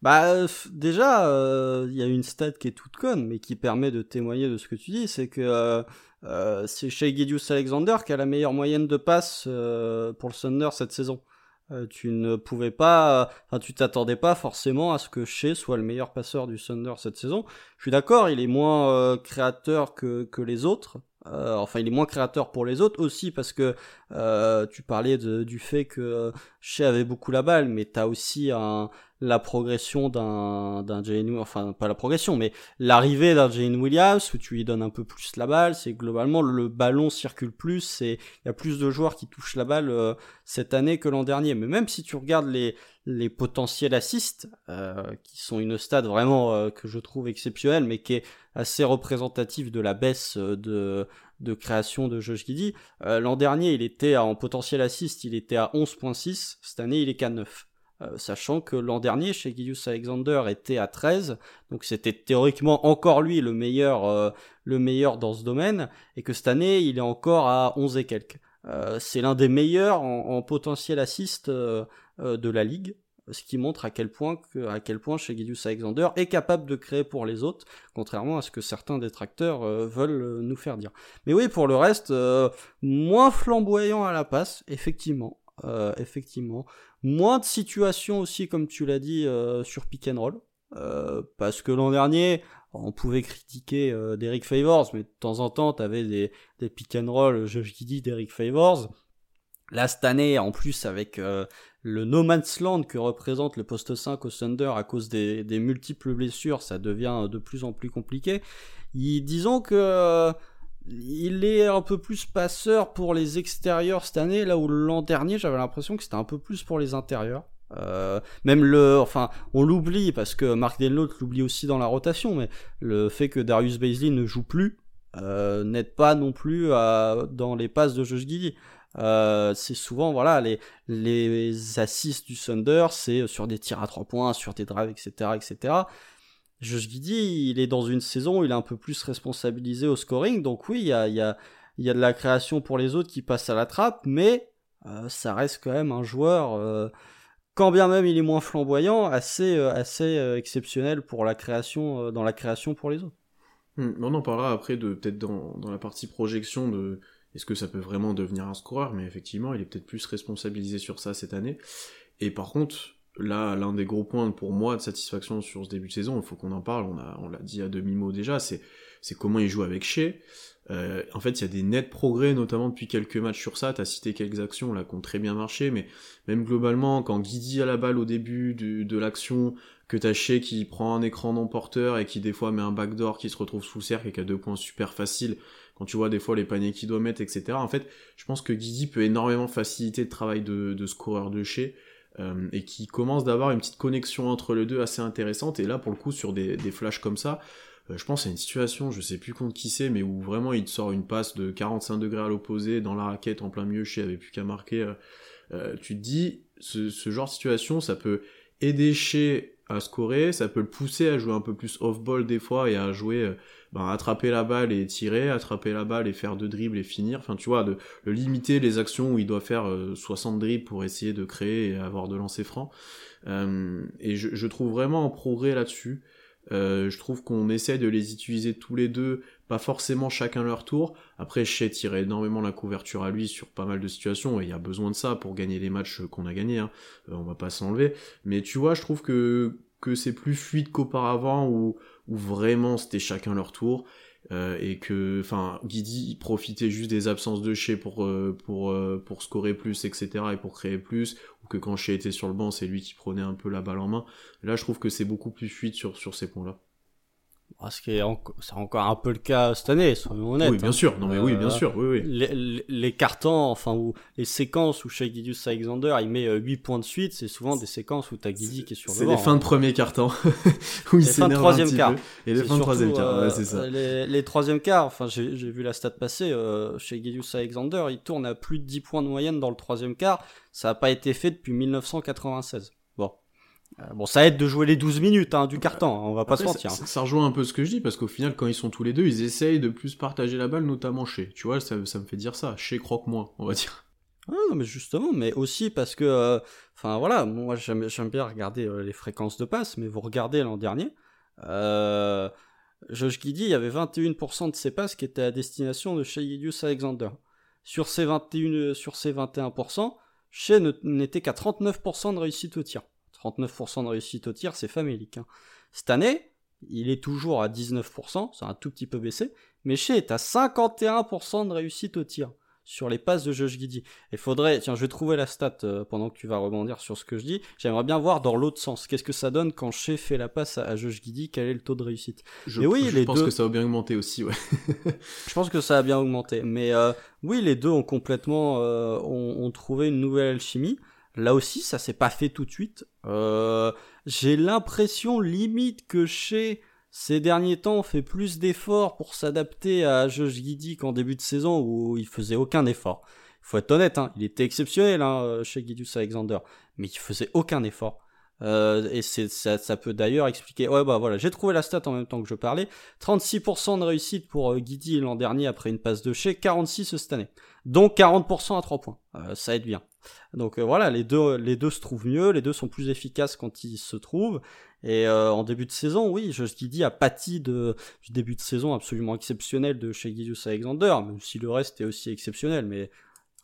Bah euh, déjà, euh, il y a une stat qui est toute conne, mais qui permet de témoigner de ce que tu dis, c'est que euh, euh, c'est Shea Gideus Alexander qui a la meilleure moyenne de passes euh, pour le Thunder cette saison. Euh, tu ne pouvais pas, enfin tu t'attendais pas forcément à ce que Shea soit le meilleur passeur du Thunder cette saison. Je suis d'accord, il est moins euh, créateur que, que les autres. Euh, enfin, il est moins créateur pour les autres aussi parce que euh, tu parlais de- du fait que Shea avait beaucoup la balle, mais t'as aussi un, la progression d'un d'un Jalen enfin pas la progression mais l'arrivée d'un Jalen Williams où tu lui donnes un peu plus la balle c'est globalement le ballon circule plus et il y a plus de joueurs qui touchent la balle euh, cette année que l'an dernier. Mais même si tu regardes les les potentiels assists euh, qui sont une stade vraiment euh, que je trouve exceptionnelle mais qui est assez représentative de la baisse de de création de Josh Giddy l'an dernier il était à- en potentiel assist il était à 11.6 cette année il est qu'à 9 euh, sachant que l'an dernier, chez Gideus Alexander était à 13, donc c'était théoriquement encore lui le meilleur, euh, le meilleur dans ce domaine, et que cette année, il est encore à 11 et quelques. Euh, c'est l'un des meilleurs en, en potentiel assist euh, de la ligue, ce qui montre à quel point, que, à quel point chez Gideus Alexander est capable de créer pour les autres, contrairement à ce que certains détracteurs veulent nous faire dire. Mais oui, pour le reste, moins flamboyant à la passe, effectivement. Euh, effectivement. Moins de situations aussi, comme tu l'as dit, euh, sur pick and roll. Euh, parce que l'an dernier, on pouvait critiquer euh, Derek Favors, mais de temps en temps, t'avais des, des pick and roll, je dis Derek Favors. Là, cette année, en plus, avec euh, le no man's land que représente le poste 5 au Thunder à cause des, des multiples blessures, ça devient de plus en plus compliqué. Il- disons que euh, il est un peu plus passeur pour les extérieurs cette année, là où l'an dernier, j'avais l'impression que c'était un peu plus pour les intérieurs. Euh, même le, enfin, on l'oublie parce que Mark Denlot l'oublie aussi dans la rotation, mais le fait que Darius Baisley ne joue plus euh, n'aide pas non plus à, dans les passes de Josh Giddy. Euh, c'est souvent voilà les les assists du Thunder, c'est sur des tirs à trois points, sur des drives, etc., etc. Josh Giddy, il est dans une saison où il est un peu plus responsabilisé au scoring, donc oui, il y a, y, a, y a de la création pour les autres qui passent à la trappe, mais euh, ça reste quand même un joueur, euh, quand bien même il est moins flamboyant, assez, euh, assez exceptionnel pour la création, dans la création pour les autres. Hmm, on en parlera après de peut-être dans, dans la partie projection de est-ce que ça peut vraiment devenir un scoreur, mais effectivement il est peut-être plus responsabilisé sur ça cette année. Et par contre, là, l'un des gros points pour moi de satisfaction sur ce début de saison, il faut qu'on en parle, on, l'a dit à demi-mot déjà, c'est, comment il joue avec Shea. Euh, en fait, il y a des nets progrès, notamment depuis quelques matchs sur ça. T'as cité quelques actions là qui ont très bien marché, mais même globalement, quand Guidi a la balle au début de l'action, que t'as Shea qui prend un écran non porteur et qui des fois met un backdoor qui se retrouve sous cercle et qui a deux points super faciles, quand tu vois des fois les paniers qu'il doit mettre, etc. En fait, je pense que Guidi peut énormément faciliter le travail de, de scoreur de Shea. Euh, et qui commence d'avoir une petite connexion entre les deux assez intéressante. Et là, pour le coup, sur des, flashs comme ça, euh, je pense à une situation, je sais plus contre qui c'est, mais où vraiment il sort une passe de 45 degrés à l'opposé, dans la raquette, en plein milieu, chez avait plus qu'à marquer. Euh, tu te dis, ce, genre de situation, ça peut aider chez à scorer, ça peut le pousser à jouer un peu plus off-ball des fois et à jouer, ben, attraper la balle et tirer, attraper la balle et faire deux dribbles et finir. Enfin, tu vois, de, limiter les actions où il doit faire 60 dribbles pour essayer de créer et avoir de lancer franc. et je, je, trouve vraiment un progrès là-dessus. Euh, je trouve qu'on essaie de les utiliser tous les deux, pas forcément chacun leur tour. Après, Shea tire énormément la couverture à lui sur pas mal de situations, et il y a besoin de ça pour gagner les matchs qu'on a gagnés, hein. Euh, on va pas s'enlever. Mais tu vois, je trouve que, que c'est plus fluide qu'auparavant, où, où vraiment c'était chacun leur tour. Euh, et que enfin Guidi profitait juste des absences de Shea pour pour pour scorer plus etc et pour créer plus que quand Shea était sur le banc, c'est lui qui prenait un peu la balle en main. Là, je trouve que c'est beaucoup plus fluide sur, sur ces points-là. Ah, ce qui est c'est encore un peu le cas cette année, soyons honnêtes. Oui, bien hein. sûr. Non, mais oui, bien euh, sûr. Oui, oui. Les, les, cartons, enfin, ou les séquences où chez Gidius Alexander, il met 8 euh, points de suite, c'est souvent des séquences où t'as Guidi qui est sur le C'est les fins de premier carton. où il fins de troisième quart. Et les fins de troisième quart, c'est ça. Les, les troisième quarts, enfin, j'ai vu la stat passer, euh, chez Gidius Alexander, il tourne à plus de 10 points de moyenne dans le troisième quart. Ça n'a pas été fait depuis 1996. Euh, bon, ça aide de jouer les 12 minutes hein, du carton, hein, on va pas se mentir. Ça, ça, rejoint un peu ce que je dis, parce qu'au final, quand ils sont tous les deux, ils essayent de plus partager la balle, notamment chez. Tu vois, ça, ça me fait dire ça. Chez croque moins, on va dire. Ah, non, mais justement, mais aussi parce que, euh, enfin voilà, moi j'aime bien regarder euh, les fréquences de passe, mais vous regardez l'an dernier, euh, Josh Giddy, il y avait 21% de ses passes qui étaient à destination de Shea Alexander. Sur ces 21, sur ces 21%, Shea n'était qu'à 39% de réussite au tir. 39% de réussite au tir, c'est famélique. Hein. Cette année, il est toujours à 19%, c'est un tout petit peu baissé, mais chez est à 51% de réussite au tir sur les passes de Josh Giddy. Il faudrait, tiens, je vais trouver la stat euh, pendant que tu vas rebondir sur ce que je dis. J'aimerais bien voir dans l'autre sens. Qu'est-ce que ça donne quand Shea fait la passe à, Josh Giddy Quel est le taux de réussite? Je, oui, je pense que ça a bien augmenté aussi, ouais. je pense que ça a bien augmenté. Mais euh, oui, les deux ont complètement euh, ont, ont, trouvé une nouvelle alchimie. Là aussi, ça s'est pas fait tout de suite. Euh, j'ai l'impression limite que chez ces derniers temps, on fait plus d'efforts pour s'adapter à Josh Giddy qu'en début de saison où il faisait aucun effort. Il faut être honnête, hein, il était exceptionnel hein, chez Gidius Alexander, mais il faisait aucun effort. Euh, et c'est, ça, ça, peut d'ailleurs expliquer. Ouais, bah voilà, j'ai trouvé la stat en même temps que je parlais. 36% de réussite pour euh, Guidi l'an dernier après une passe de chez, 46 cette année. Donc 40% à 3 points. Euh, ça aide bien. Donc euh, voilà, les deux, les deux se trouvent mieux, les deux sont plus efficaces quand ils se trouvent. Et euh, en début de saison, oui, je dis a pâti de, du début de saison absolument exceptionnel de chez Gidius Alexander, même si le reste est aussi exceptionnel, mais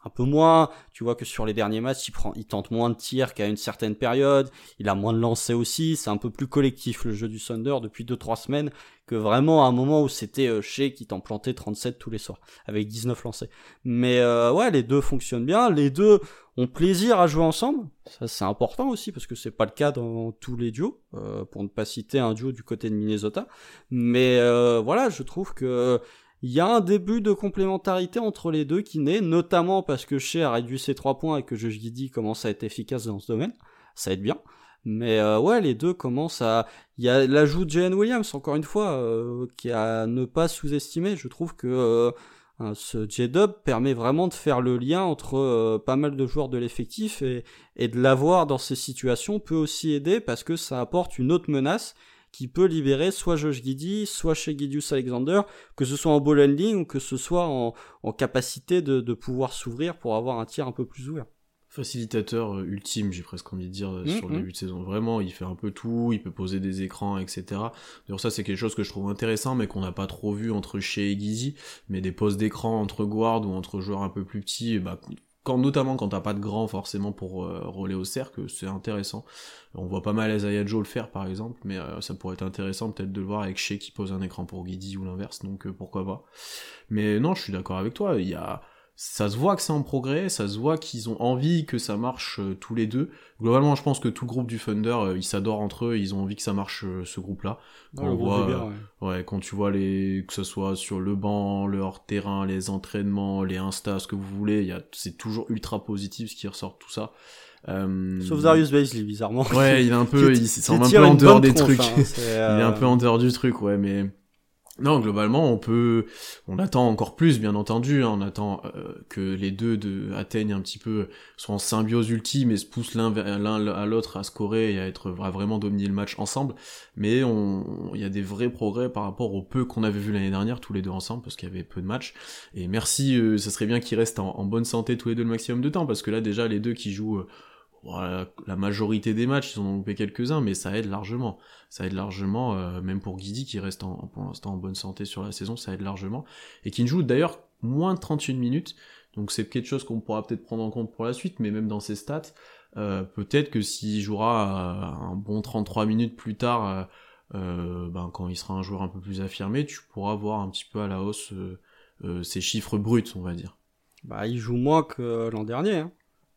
un peu moins. Tu vois que sur les derniers matchs, il, prend, il tente moins de tirs qu'à une certaine période. Il a moins de lancers aussi. C'est un peu plus collectif le jeu du Thunder depuis 2-3 semaines que vraiment à un moment où c'était euh, qui t'en plantait 37 tous les soirs avec 19 lancers. Mais euh, ouais, les deux fonctionnent bien. Les deux ont plaisir à jouer ensemble. Ça c'est important aussi parce que c'est pas le cas dans tous les duos. Euh, pour ne pas citer un duo du côté de Minnesota. Mais euh, voilà, je trouve que il y a un début de complémentarité entre les deux qui naît, notamment parce que Shea a réduit ses trois points et que Josh Giddy commence à être efficace dans ce domaine. ça aide bien. Mais euh, ouais, les deux commencent à. Il y a l'ajout de Jalen Williams, encore une fois, euh, qui à ne pas sous-estimer. Je trouve que euh, ce J-Dub permet vraiment de faire le lien entre pas mal de joueurs de l'effectif et, et de l'avoir dans ces situations peut aussi aider parce que ça apporte une autre menace qui peut libérer soit Josh Giddy, soit chez Gidius Alexander, que ce soit en ball handling ou que ce soit en, en capacité de, de pouvoir s'ouvrir pour avoir un tir un peu plus ouvert facilitateur euh, ultime, j'ai presque envie de dire, euh, sur le Mhm. début de saison. Vraiment, il fait un peu tout, il peut poser des écrans, etc. D'ailleurs, ça, c'est quelque chose que je trouve intéressant, mais qu'on n'a pas trop vu entre Shea et Gizzy. Mais des poses d'écran entre guards ou entre joueurs un peu plus petits, et bah, quand, notamment quand t'as pas de grand forcément pour euh, rouler au cercle, c'est intéressant. On voit pas mal Isaiah Joe le faire, par exemple, mais euh, ça pourrait être intéressant peut-être de le voir avec Shea qui pose un écran pour Giddy ou l'inverse, donc euh, pourquoi pas. Mais non, je suis d'accord avec toi, il y a ça se voit que c'est en progrès, ça se voit qu'ils ont envie que ça marche euh, tous les deux. Globalement, je pense que tout le groupe du Thunder, euh, ils s'adorent entre eux, ils ont envie que ça marche euh, ce groupe-là. Ouais, On voit, bien, ouais. Ouais, quand tu vois les que ce soit sur le banc, le hors terrain, les entraînements, les instas, ce que vous voulez, il y a c'est toujours ultra positif ce qui ressort tout ça. Euh... Sauf Darius Baisley, bizarrement. Ouais, il est un peu, il qui semble un peu en dehors des tronche, trucs. hein, Il est un peu en dehors du truc, ouais, mais non, globalement, on peut, on attend encore plus, bien entendu. hein, on attend euh, que les deux de, atteignent un petit peu, soient en symbiose ultime et se poussent l'un à l'autre à scorer et à être vraiment dominer le match ensemble. Mais on, il y a des vrais progrès par rapport au peu qu'on avait vu l'année dernière tous les deux ensemble parce qu'il y avait peu de matchs. Et merci, euh, ça serait bien qu'ils restent en, bonne santé tous les deux le maximum de temps parce que là déjà les deux qui jouent euh, la majorité des matchs, ils ont loupé quelques-uns, mais ça aide largement. Ça aide largement, euh, même pour Guidi qui reste pour l'instant en bonne santé sur la saison, ça aide largement. Et qui ne joue d'ailleurs moins de 31 minutes, donc c'est quelque chose qu'on pourra peut-être prendre en compte pour la suite, mais même dans ses stats, euh, peut-être que s'il jouera euh, un bon 33 minutes plus tard, ben, quand il sera un joueur un peu plus affirmé, tu pourras voir un petit peu à la hausse ses chiffres bruts, on va dire. Bah, il joue moins que l'an dernier. Hein.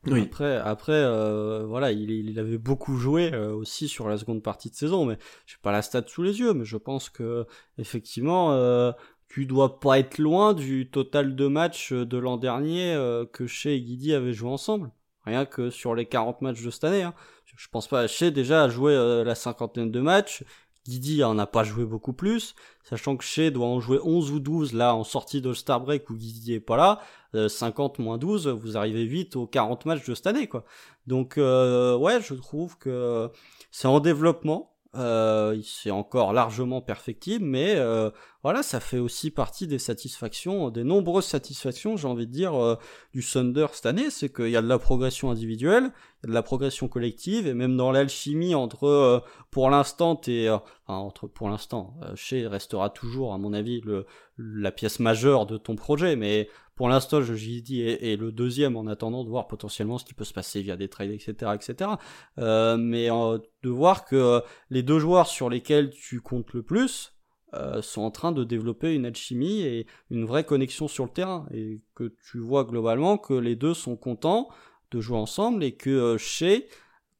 Après, après, euh, voilà, il, avait beaucoup joué euh, aussi sur la seconde partie de saison, mais j'ai pas la stat sous les yeux, mais je pense que effectivement, euh, tu dois pas être loin du total de matchs de l'an dernier euh, que Shea et Guidi avaient joué ensemble. Rien que sur les 40 matchs de cette année. Hein. Je pense pas. Shea déjà a joué la cinquantaine de matchs. Guidi en a pas joué beaucoup plus, sachant que Shea doit en jouer 11 ou 12 là en sortie de Star Break où Guidi est pas là. Euh, 50 moins 12, vous arrivez vite aux 40 matchs de cette année, quoi. Donc, euh, ouais, je trouve que c'est en développement. Euh, c'est encore largement perfectible, mais euh, voilà, ça fait aussi partie des satisfactions, des nombreuses satisfactions, j'ai envie de dire, euh, du Thunder cette année, c'est qu'il y a de la progression individuelle, de la progression collective, et même dans l'alchimie entre, euh, pour l'instant, t'es, euh, enfin, entre, pour l'instant, chez restera toujours, à mon avis, le, la pièce majeure de ton projet, mais pour l'instant, je dis est, est le deuxième en attendant de voir potentiellement ce qui peut se passer via des trades, etc., etc. Euh, mais euh, de voir que les deux joueurs sur lesquels tu comptes le plus euh, sont en train de développer une alchimie et une vraie connexion sur le terrain, et que tu vois globalement que les deux sont contents de jouer ensemble et que Shea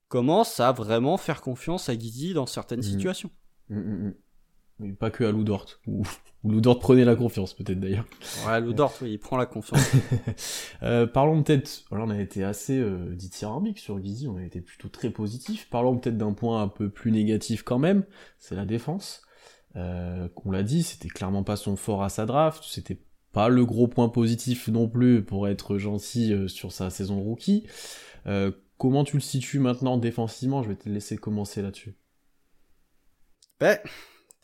commence à vraiment faire confiance à Guidi dans certaines Mhm. situations. Mm, mm, mm. Mais pas que à Lou Dort. Ou, ou Lou Dort prenait la confiance, peut-être d'ailleurs. Ouais, Lou Dort, oui, il prend la confiance. Euh, parlons peut-être, alors on a été assez euh, dithyrambique sur Guizy, on a été plutôt très positif. Parlons peut-être d'un point un peu plus négatif quand même, c'est la défense. Euh, on l'a dit, c'était clairement pas son fort à sa draft, c'était pas le gros point positif non plus pour être gentil euh, sur sa saison rookie. Euh, comment tu le situes maintenant défensivement? Je vais te laisser commencer là-dessus. Ben,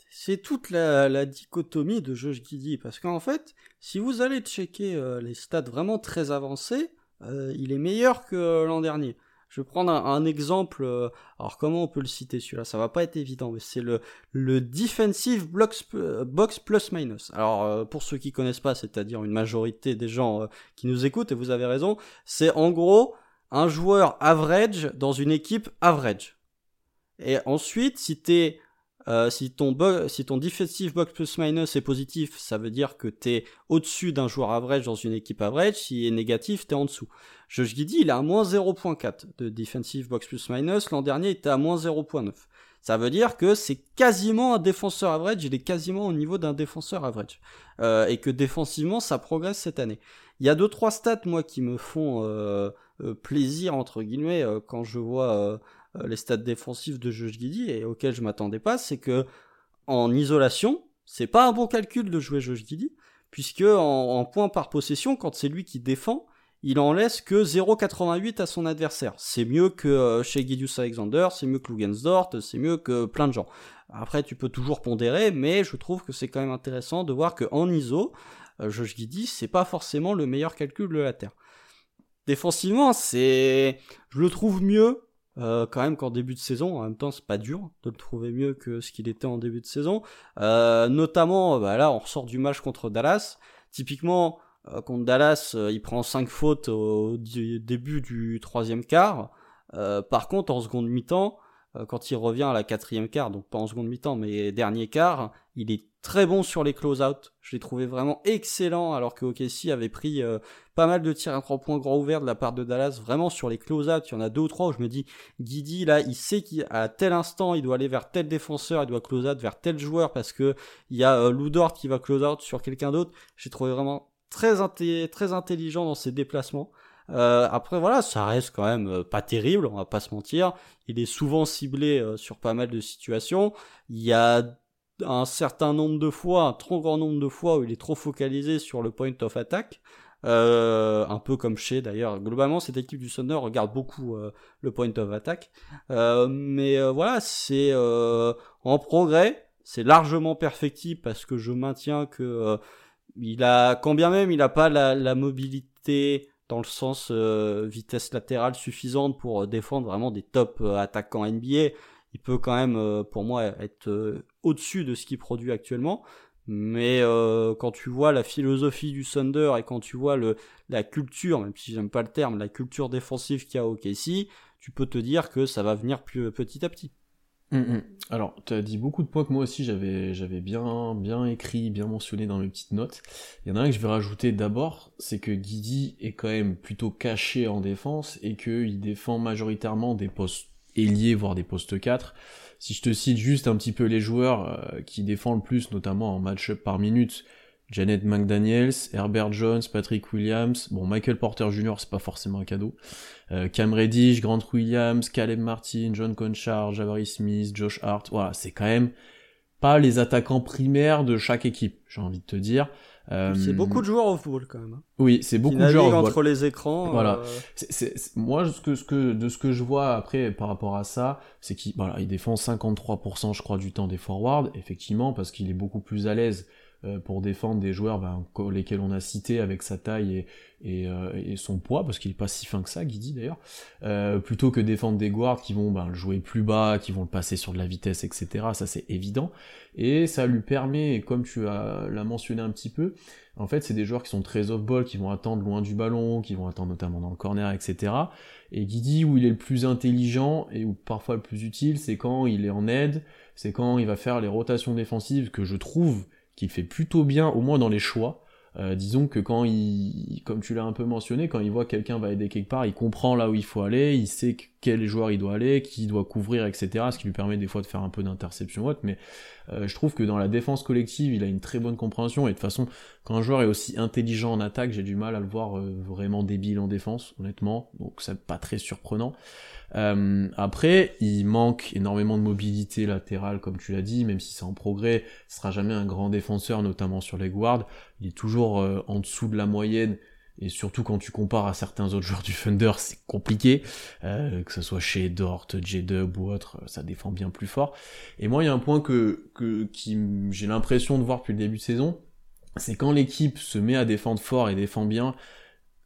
c'est toute la, dichotomie de Josh Giddy, parce qu'en fait, si vous allez checker euh, les stats vraiment très avancés, euh, il est meilleur que l'an dernier. Je vais prendre un, exemple, euh, alors comment on peut le citer celui-là Ça va pas être évident, mais c'est le, Defensive box, Plus Minus. Alors euh, pour ceux qui connaissent pas, c'est-à-dire une majorité des gens euh, qui nous écoutent, et vous avez raison, c'est en gros un joueur average dans une équipe average. Et ensuite, si t'es euh, si ton si ton defensive box plus minus est positif, ça veut dire que t'es au-dessus d'un joueur average dans une équipe average. S'il est négatif, t'es en dessous. Josh Giddy, il a un moins 0.4 de defensive box plus minus. L'an dernier, il était à moins 0.9. Ça veut dire que c'est quasiment un défenseur average. Il est quasiment au niveau d'un défenseur average. Euh, et que défensivement, ça progresse cette année. Il y a deux trois stats moi qui me font euh, euh, plaisir entre guillemets euh, quand je vois euh, les stats défensifs de Josh Giddy et auquel je m'attendais pas, c'est que en isolation, c'est pas un bon calcul de jouer Josh Giddy, puisque en, points par possession, quand c'est lui qui défend, il en laisse que 0,88 à son adversaire. C'est mieux que euh, chez Gideus Alexander, c'est mieux que Lugensdort, c'est mieux que plein de gens. Après, tu peux toujours pondérer, mais je trouve que c'est quand même intéressant de voir qu'en ISO, euh, Josh Giddy, c'est pas forcément le meilleur calcul de la Terre. Défensivement, c'est, je le trouve mieux euh, quand même qu'en début de saison. En même temps, c'est pas dur de le trouver mieux que ce qu'il était en début de saison. Euh, notamment, bah là, on ressort du match contre Dallas. Typiquement, euh, contre Dallas, il prend 5 fautes au début du troisième quart. par contre, en seconde mi-temps, quand il revient à la quatrième quart, donc pas en seconde mi-temps, mais dernier quart, il est très bon sur les close-out. Je l'ai trouvé vraiment excellent, alors que OKC avait pris euh, pas mal de tirs à trois points grand ouverts de la part de Dallas. Vraiment sur les close-out, il y en a deux ou trois où je me dis, Guidi, là, il sait qu'à tel instant, il doit aller vers tel défenseur, il doit close-out vers tel joueur, parce que il y a euh, Ludort qui va close-out sur quelqu'un d'autre. J'ai trouvé vraiment très, très intelligent dans ses déplacements. Euh, après voilà, ça reste quand même euh, pas terrible, on va pas se mentir. Il est souvent ciblé sur pas mal de situations. Il y a un certain nombre de fois, un trop grand nombre de fois où il est trop focalisé sur le point of attack. Euh, un peu comme chez d'ailleurs. Globalement, cette équipe du Thunder regarde beaucoup euh, le point of attack. Euh, mais voilà, c'est en progrès. C'est largement perfectible parce que je maintiens que il a, quand bien même il n'a pas la, la, mobilité dans le sens vitesse latérale suffisante pour défendre vraiment des top attaquants NBA il peut quand même, euh, pour moi, être euh, au-dessus de ce qu'il produit actuellement. Mais euh, quand tu vois la philosophie du Thunder et quand tu vois le, la culture, même si j'aime pas le terme, la culture défensive qu'il y a au KC, tu peux te dire que ça va venir plus, petit à petit. Hum, hum. Alors, tu as dit beaucoup de points que moi aussi j'avais j'avais bien bien écrit, bien mentionné dans mes petites notes. Il y en a un que je vais rajouter d'abord, c'est que Guidi est quand même plutôt caché en défense et qu'il défend majoritairement des postes ailier, voire des postes 4. Si je te cite juste un petit peu les joueurs euh, qui défendent le plus, notamment en match-up par minute, Janet McDaniels, Herbert Jones, Patrick Williams, bon Michael Porter Jr. c'est pas forcément un cadeau, euh, Cam Reddish, Grant Williams, Caleb Martin, John Conchar, Jabari Smith, Josh Hart, voilà, c'est quand même pas les attaquants primaires de chaque équipe, j'ai envie de te dire. Euh, c'est beaucoup de joueurs au football quand même. Hein. Oui, c'est beaucoup de joueurs entre les écrans. Voilà. Euh... moi, ce que, ce que, de ce que je vois après par rapport à ça, c'est qu'il voilà, il défend 53% je crois du temps des forwards, effectivement, parce qu'il est beaucoup plus à l'aise pour défendre des joueurs ben, lesquels on a cités avec sa taille et, et, euh, et son poids, parce qu'il est pas si fin que ça, Guidi d'ailleurs, euh, plutôt que défendre des guards qui vont ben, le jouer plus bas, qui vont le passer sur de la vitesse, etc. Ça c'est évident. Et ça lui permet, comme tu l'as mentionné un petit peu, en fait c'est des joueurs qui sont très off-ball, qui vont attendre loin du ballon, qui vont attendre notamment dans le corner, etc. Et Guidi, où il est le plus intelligent et où parfois le plus utile, c'est quand il est en aide, c'est quand il va faire les rotations défensives que je trouve qu'il fait plutôt bien, au moins dans les choix. Euh, disons que quand il, comme tu l'as un peu mentionné, quand il voit quelqu'un va aider quelque part, il comprend là où il faut aller, il sait quel joueur il doit aller, qui doit couvrir, etc. Ce qui lui permet des fois de faire un peu d'interception haute. Mais euh, je trouve que dans la défense collective, il a une très bonne compréhension. Et de toute façon, quand un joueur est aussi intelligent en attaque, j'ai du mal à le voir euh, vraiment débile en défense, honnêtement. Donc c'est pas très surprenant. Euh, après, il manque énormément de mobilité latérale, comme tu l'as dit, même si c'est en progrès, ce sera jamais un grand défenseur, notamment sur les guards. Il est toujours en dessous de la moyenne, et surtout quand tu compares à certains autres joueurs du Thunder, c'est compliqué, euh, que ce soit chez Dort, J-Dub ou autre, ça défend bien plus fort. Et moi, il y a un point que, que qui j'ai l'impression de voir depuis le début de saison, c'est quand l'équipe se met à défendre fort et défend bien,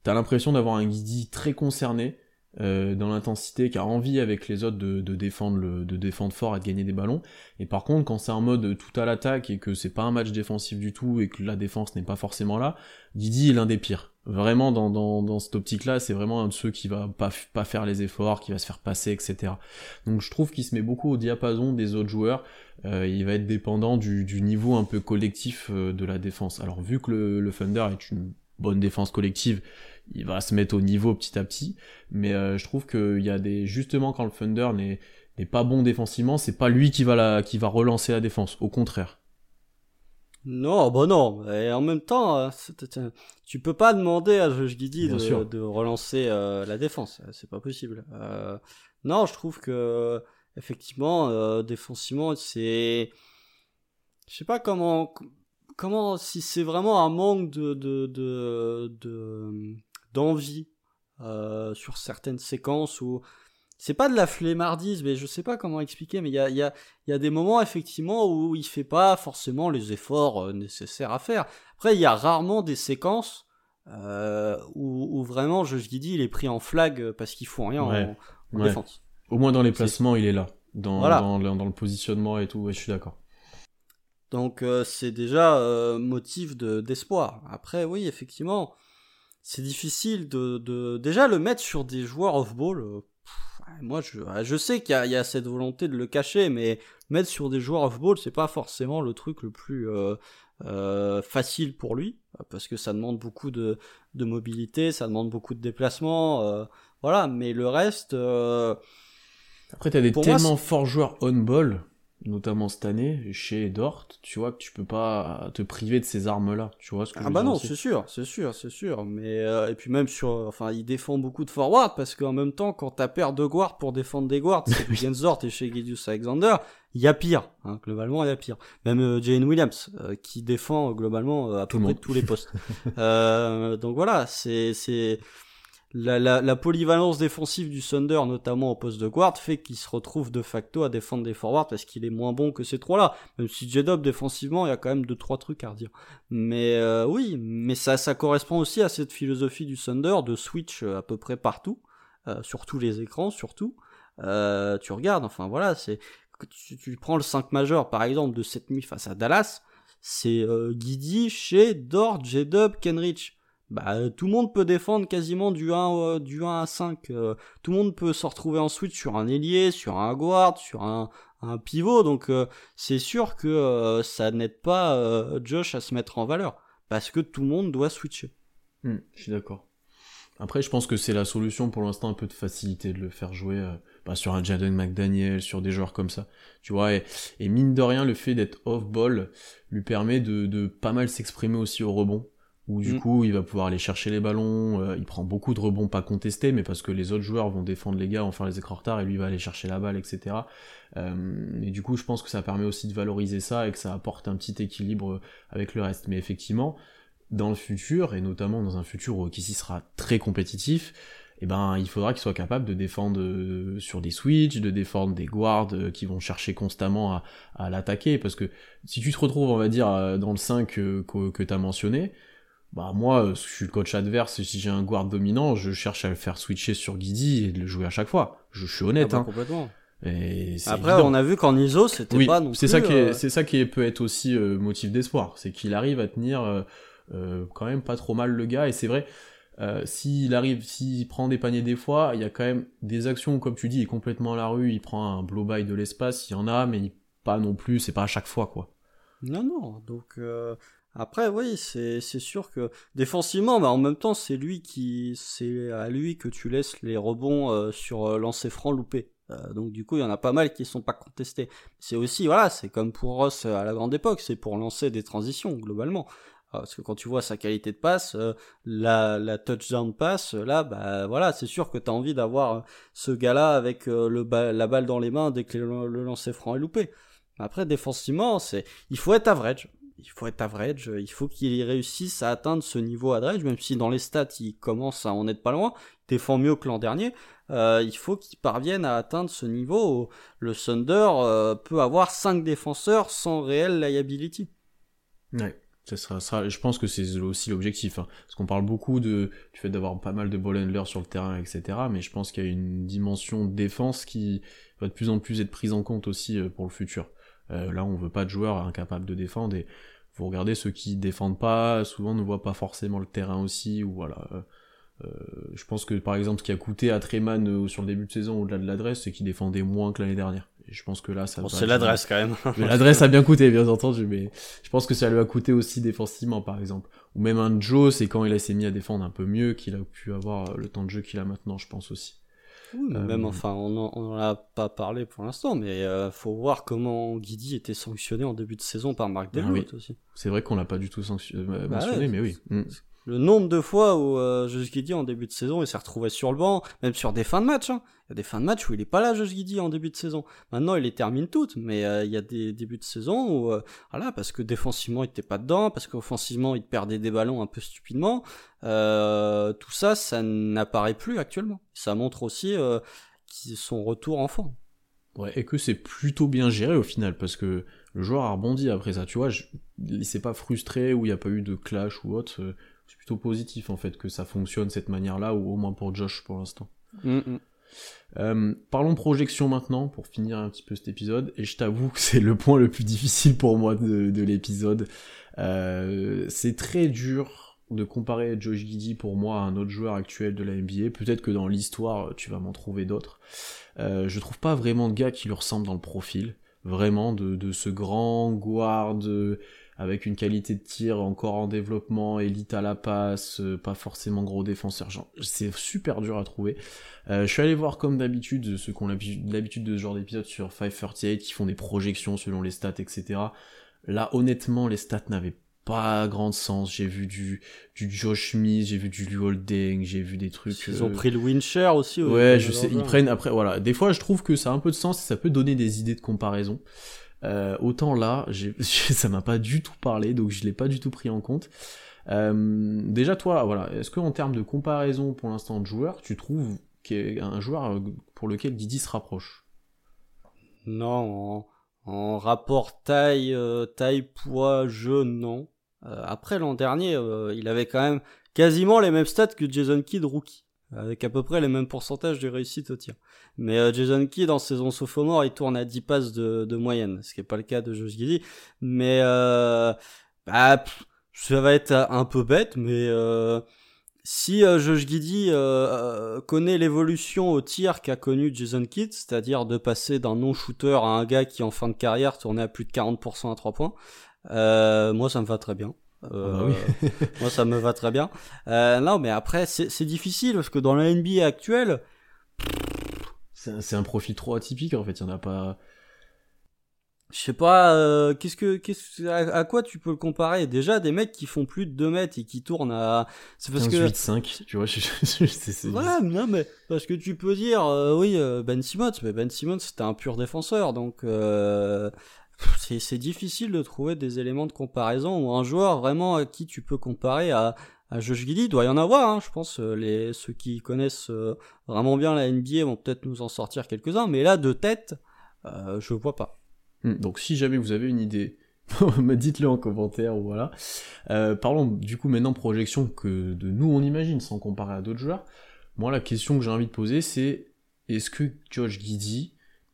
t'as l'impression d'avoir un Guidi très concerné, euh, dans l'intensité, qui a envie avec les autres de, de, défendre le, de défendre fort et de gagner des ballons. Et par contre, quand c'est en mode tout à l'attaque et que c'est pas un match défensif du tout et que la défense n'est pas forcément là, Didi est l'un des pires. Vraiment, dans, dans, dans cette optique-là, c'est vraiment un de ceux qui va pas, pas faire les efforts, qui va se faire passer, etc. Donc je trouve qu'il se met beaucoup au diapason des autres joueurs. Euh, il va être dépendant du, du niveau un peu collectif euh, de la défense. Alors vu que le, le Thunder est une bonne défense collective, il va se mettre au niveau petit à petit. Mais euh, je trouve qu'il y a des justement quand le Thunder n'est pas bon défensivement, c'est pas lui qui va la qui va relancer la défense. Au contraire. Non, bah non. Et en même temps, euh, tu peux pas demander à Josh Giddy de, relancer euh, la défense. C'est pas possible. Euh, non, je trouve que effectivement, défensivement, c'est, je sais pas comment, comment si c'est vraiment un manque de de de de- d'envie euh, sur certaines séquences ou c'est pas de la flemmardise, mais je sais pas comment expliquer, mais il y a, il y, a, il y a des moments effectivement où il fait pas forcément les efforts euh, nécessaires à faire. Après, il y a rarement des séquences euh, où, où vraiment, je, je dis, il est pris en flag parce qu'il faut rien Ouais. en, en Ouais. défense. Au moins dans les placements, il est là. Dans, Voilà. dans, le, dans le positionnement et tout, ouais, je suis d'accord. Donc euh, c'est déjà euh, motif de d'espoir. Après, oui, effectivement, c'est difficile de, de déjà le mettre sur des joueurs off-ball. euh, moi, je, je sais qu'il y, a- il y a cette volonté de le cacher, mais mettre sur des joueurs off-ball, c'est pas forcément le truc le plus euh, euh, facile pour lui, parce que ça demande beaucoup de, de mobilité, ça demande beaucoup de déplacement, euh, voilà. Mais le reste, euh, Après, t'as des moi, tellement forts joueurs on-ball, notamment cette année, chez Dort, tu vois que tu peux pas te priver de ces armes-là. Tu vois ce que Ah bah non, c'est sûr, c'est sûr, c'est sûr. Mais euh, et puis même sur, enfin, il défend beaucoup de forward parce qu'en même temps, quand t'as paire de guards pour défendre des guards, c'est Gensort et chez Gideus Alexander, il y a pire. Hein, globalement, il y a pire. Même euh, Jane Williams euh, qui défend euh, globalement euh, à Tout peu près tous les postes. euh, donc voilà, c'est c'est la, la, la polyvalence défensive du Thunder, notamment au poste de guard, fait qu'il se retrouve de facto à défendre des forwards parce qu'il est moins bon que ces trois-là. Même si J-Dub défensivement, il y a quand même deux trois trucs à redire. Mais euh, oui, mais ça, ça correspond aussi à cette philosophie du Thunder de switch euh, à peu près partout, euh, sur tous les écrans surtout. Euh, tu regardes, enfin voilà, c'est tu, tu prends le 5 majeur par exemple de cette nuit face à Dallas, c'est euh, Guidi, Shea, Dort, J-Dub, Kenrich. Bah, euh, tout le monde peut défendre quasiment du 1, euh, du 1 à 5. euh, tout le monde peut se retrouver en switch sur un ailier, sur un guard, sur un, pivot. Donc, c'est sûr que ça n'aide pas Josh à se mettre en valeur. Parce que tout le monde doit switcher. Hmm, je suis d'accord. Après, je pense que c'est la solution pour l'instant un peu de facilité de le faire jouer bah, sur un Jaden McDaniel, sur des joueurs comme ça. Tu vois, et, mine de rien, le fait d'être off-ball lui permet de pas mal s'exprimer aussi au rebond. Où du Mm. coup, il va pouvoir aller chercher les ballons. euh, il prend beaucoup de rebonds pas contestés, mais parce que les autres joueurs vont défendre les gars, vont faire les écrans retard, et lui va aller chercher la balle, etc. Euh, et du coup, je pense que ça permet aussi de valoriser ça et que ça apporte un petit équilibre avec le reste. Mais effectivement, dans le futur, et notamment dans un futur où qui sera très compétitif, eh ben, il faudra qu'il soit capable de défendre euh, sur des switches, de défendre des guards qui vont chercher constamment à, à l'attaquer, parce que si tu te retrouves, on va dire, dans le 5 euh, que, que tu as mentionné, bah moi, euh, je suis le coach adverse, et si j'ai un guard dominant, je cherche à le faire switcher sur Guidi et de le jouer à chaque fois. Je, je suis honnête, Ah bah, hein. complètement. Et Après, évident. on a vu qu'en ISO, c'était Oui, pas non c'est ça qui est, euh, c'est ça qui est- peut être aussi euh, motif d'espoir, c'est qu'il arrive à tenir euh, quand même pas trop mal le gars, et c'est vrai, euh, s'il arrive, s'il prend des paniers des fois, il y a quand même des actions, où, comme tu dis, il est complètement à la rue, il prend un blow-by de l'espace, il y en a, mais pas non plus, c'est pas à chaque fois, quoi. Non, non. Donc euh, après, oui, c'est sûr que défensivement, bah, en même temps, c'est lui qui, c'est à lui que tu laisses les rebonds euh, sur euh, lancer franc loupé. Euh, donc du coup, il y en a pas mal qui sont pas contestés. C'est aussi, voilà, c'est comme pour Ross euh, à la grande époque, c'est pour lancer des transitions globalement. Euh, Parce que quand tu vois sa qualité de passe, la, la touchdown passe, là, bah voilà, c'est sûr que tu as envie d'avoir ce gars-là avec le la balle dans les mains dès que le, le lancer franc est loupé. Après, défensivement, c'est il faut être average. Il faut être average, il faut qu'il réussisse à atteindre ce niveau average, même si dans les stats il commence à en être pas loin, il défend mieux que l'an dernier, euh, il faut qu'il parvienne à atteindre ce niveau où le Thunder euh, peut avoir 5 défenseurs sans réelle liability. Ouais. Ça sera, je pense que c'est aussi l'objectif, hein. parce qu'on parle beaucoup de, du fait d'avoir pas mal de ball handlers sur le terrain, etc. Mais je pense qu'il y a une dimension défense qui va de plus en plus être prise en compte aussi euh, pour le futur. Euh, là, on veut pas de joueurs incapables de défendre et vous regardez ceux qui défendent pas, souvent ne voient pas forcément le terrain aussi, ou voilà. euh, euh, je pense que par exemple, ce qui a coûté à Treman euh, sur le début de saison au-delà de l'adresse, c'est qu'il défendait moins que l'année dernière. Et je pense que là, ça Bon, va c'est l'adresse quand même. mais l'adresse a bien coûté, bien entendu, mais je pense que ça lui a coûté aussi défensivement, par exemple. Ou même un Joe, c'est quand il s'est mis à défendre un peu mieux qu'il a pu avoir le temps de jeu qu'il a maintenant, je pense aussi. Même, enfin, on n'en a pas parlé pour l'instant, mais faut voir comment Guidi était sanctionné en début de saison par Marc ah Delmotte aussi. C'est vrai qu'on l'a pas du tout bah mentionné, mais oui. Mm. Le nombre de fois où euh, en début de saison il s'est retrouvé sur le banc, même sur des fins de match. Hein. Il y a des fins de match où il est pas là, Giddy, en début de saison. Maintenant, il les termine toutes, mais euh, il y a des débuts de saison où, euh, voilà, parce que défensivement il était pas dedans, parce qu'offensivement il perdait des ballons un peu stupidement. Euh, tout ça, ça n'apparaît plus actuellement. Ça montre aussi son retour en forme. Ouais, et que c'est plutôt bien géré au final, parce que le joueur a rebondi après ça. Tu vois, je, il s'est pas frustré ou il n'y a pas eu de clash ou autre c'est plutôt positif en fait que ça fonctionne cette manière-là, ou au moins pour Josh pour l'instant. Mm, mm. Euh, parlons projection maintenant pour finir un petit peu cet épisode et je t'avoue que c'est le point le plus difficile pour moi de, l'épisode. Euh, c'est très dur de comparer Josh Giddy pour moi à un autre joueur actuel de la NBA. Peut-être que dans l'histoire tu vas m'en trouver d'autres. Euh, je trouve pas vraiment de gars qui lui ressemblent dans le profil. Vraiment de, de ce grand guard avec une qualité de tir encore en développement, élite à la passe, euh, pas forcément gros défenseur. C'est super dur à trouver. Euh, je suis allé voir comme d'habitude ceux qui ont l'habitude de ce genre d'épisode sur 538 qui font des projections selon les stats, etc. Là, honnêtement, les stats n'avaient pas grand sens. J'ai vu du, du Josh Smith, j'ai vu du Lew Holding, j'ai vu des trucs. Ils ont euh, pris le Wincher aussi. Ouais, je sais. Ils prennent après. Voilà. Des fois, je trouve que ça a un peu de sens et ça peut donner des idées de comparaison. Euh, autant là, ça m'a pas du tout parlé, donc je l'ai pas du tout pris en compte. Euh, déjà toi, voilà, est-ce qu'en termes de comparaison pour l'instant de joueur, tu trouves un joueur euh, pour lequel Didi se rapproche? Non, en, rapport taille, taille, poids, jeu, non. après l'an dernier, il avait quand même quasiment les mêmes stats que Jason Kidd rookie avec à peu près les mêmes pourcentages de réussite au tir. Mais euh, Jason Kidd en saison sophomore, il tourne à 10 passes de, de moyenne, ce qui n'est pas le cas de Josh Giddy. Mais euh, bah, ça va être un peu bête, mais euh, si euh, Josh Giddy euh, connaît l'évolution au tir qu'a connu Jason Kidd, c'est-à-dire de passer d'un non-shooter à un gars qui en fin de carrière tournait à plus de 40% à 3 points, moi ça me va très bien. Euh, ah bah moi, ça me va très bien. Euh, non, mais après, c'est difficile parce que dans la NBA actuelle, c'est un profil trop atypique en fait. Il y en a pas. Je sais pas, euh, qu'est-ce que, qu'est-ce, à, quoi tu peux le comparer? Déjà, des mecs qui font plus de 2 mètres et qui tournent à. C'est parce 15, que. 8, 5, tu vois, je, je, Ouais, non, mais parce que tu peux dire, euh, oui, Ben Simmons, mais Ben Simmons c'était un pur défenseur, donc c'est difficile de trouver des éléments de comparaison ou un joueur vraiment à qui tu peux comparer à, Josh Giddy. Doit y en avoir, hein, je pense. Euh, les, ceux qui connaissent euh, vraiment bien la NBA vont peut-être nous en sortir quelques-uns, mais là, de tête, euh, je vois pas. Hmm, donc si jamais vous avez une idée, dites-le en commentaire, voilà. parlons du coup maintenant projection que de nous on imagine sans comparer à d'autres joueurs. Moi la question que j'ai envie de poser c'est est-ce que Josh Giddy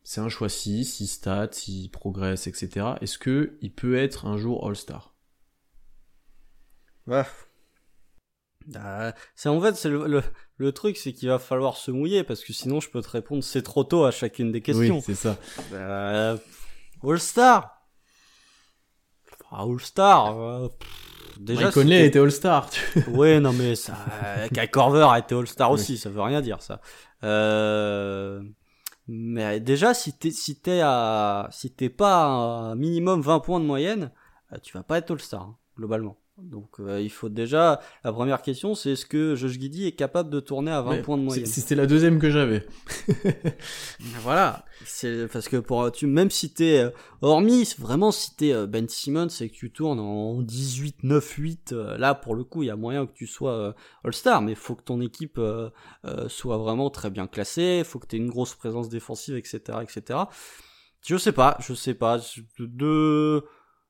c'est un choix 6, il stat, il progresse, etc. Est-ce que il peut être un jour All-Star? Ouais. Bah, c'est en fait c'est le, le, truc c'est qu'il va falloir se mouiller parce que sinon je peux te répondre c'est trop tôt à chacune des questions. Oui, c'est ça. Bah, All-Star. All-Star. Euh, déjà Mike Conley était All-Star. oui, non mais ça Kai Corver a été All-Star aussi, ça veut rien dire ça. Euh mais déjà, si t'es si t'es à si t'es pas à minimum 20 points de moyenne, euh, tu vas pas être All-Star hein, globalement. Donc euh, il faut déjà la première question c'est est-ce que Josh Giddy est capable de tourner à 20 points de moyenne? C'était la deuxième que j'avais. voilà, c'est parce que pour tu même si t'es euh, hormis vraiment si t'es euh, Ben Simmons et que tu tournes en 18 9 8 là pour le coup il y a moyen que tu sois All-Star mais il faut que ton équipe soit vraiment très bien classée, il faut que tu aies une grosse présence défensive etc etc. Je sais pas, je sais pas de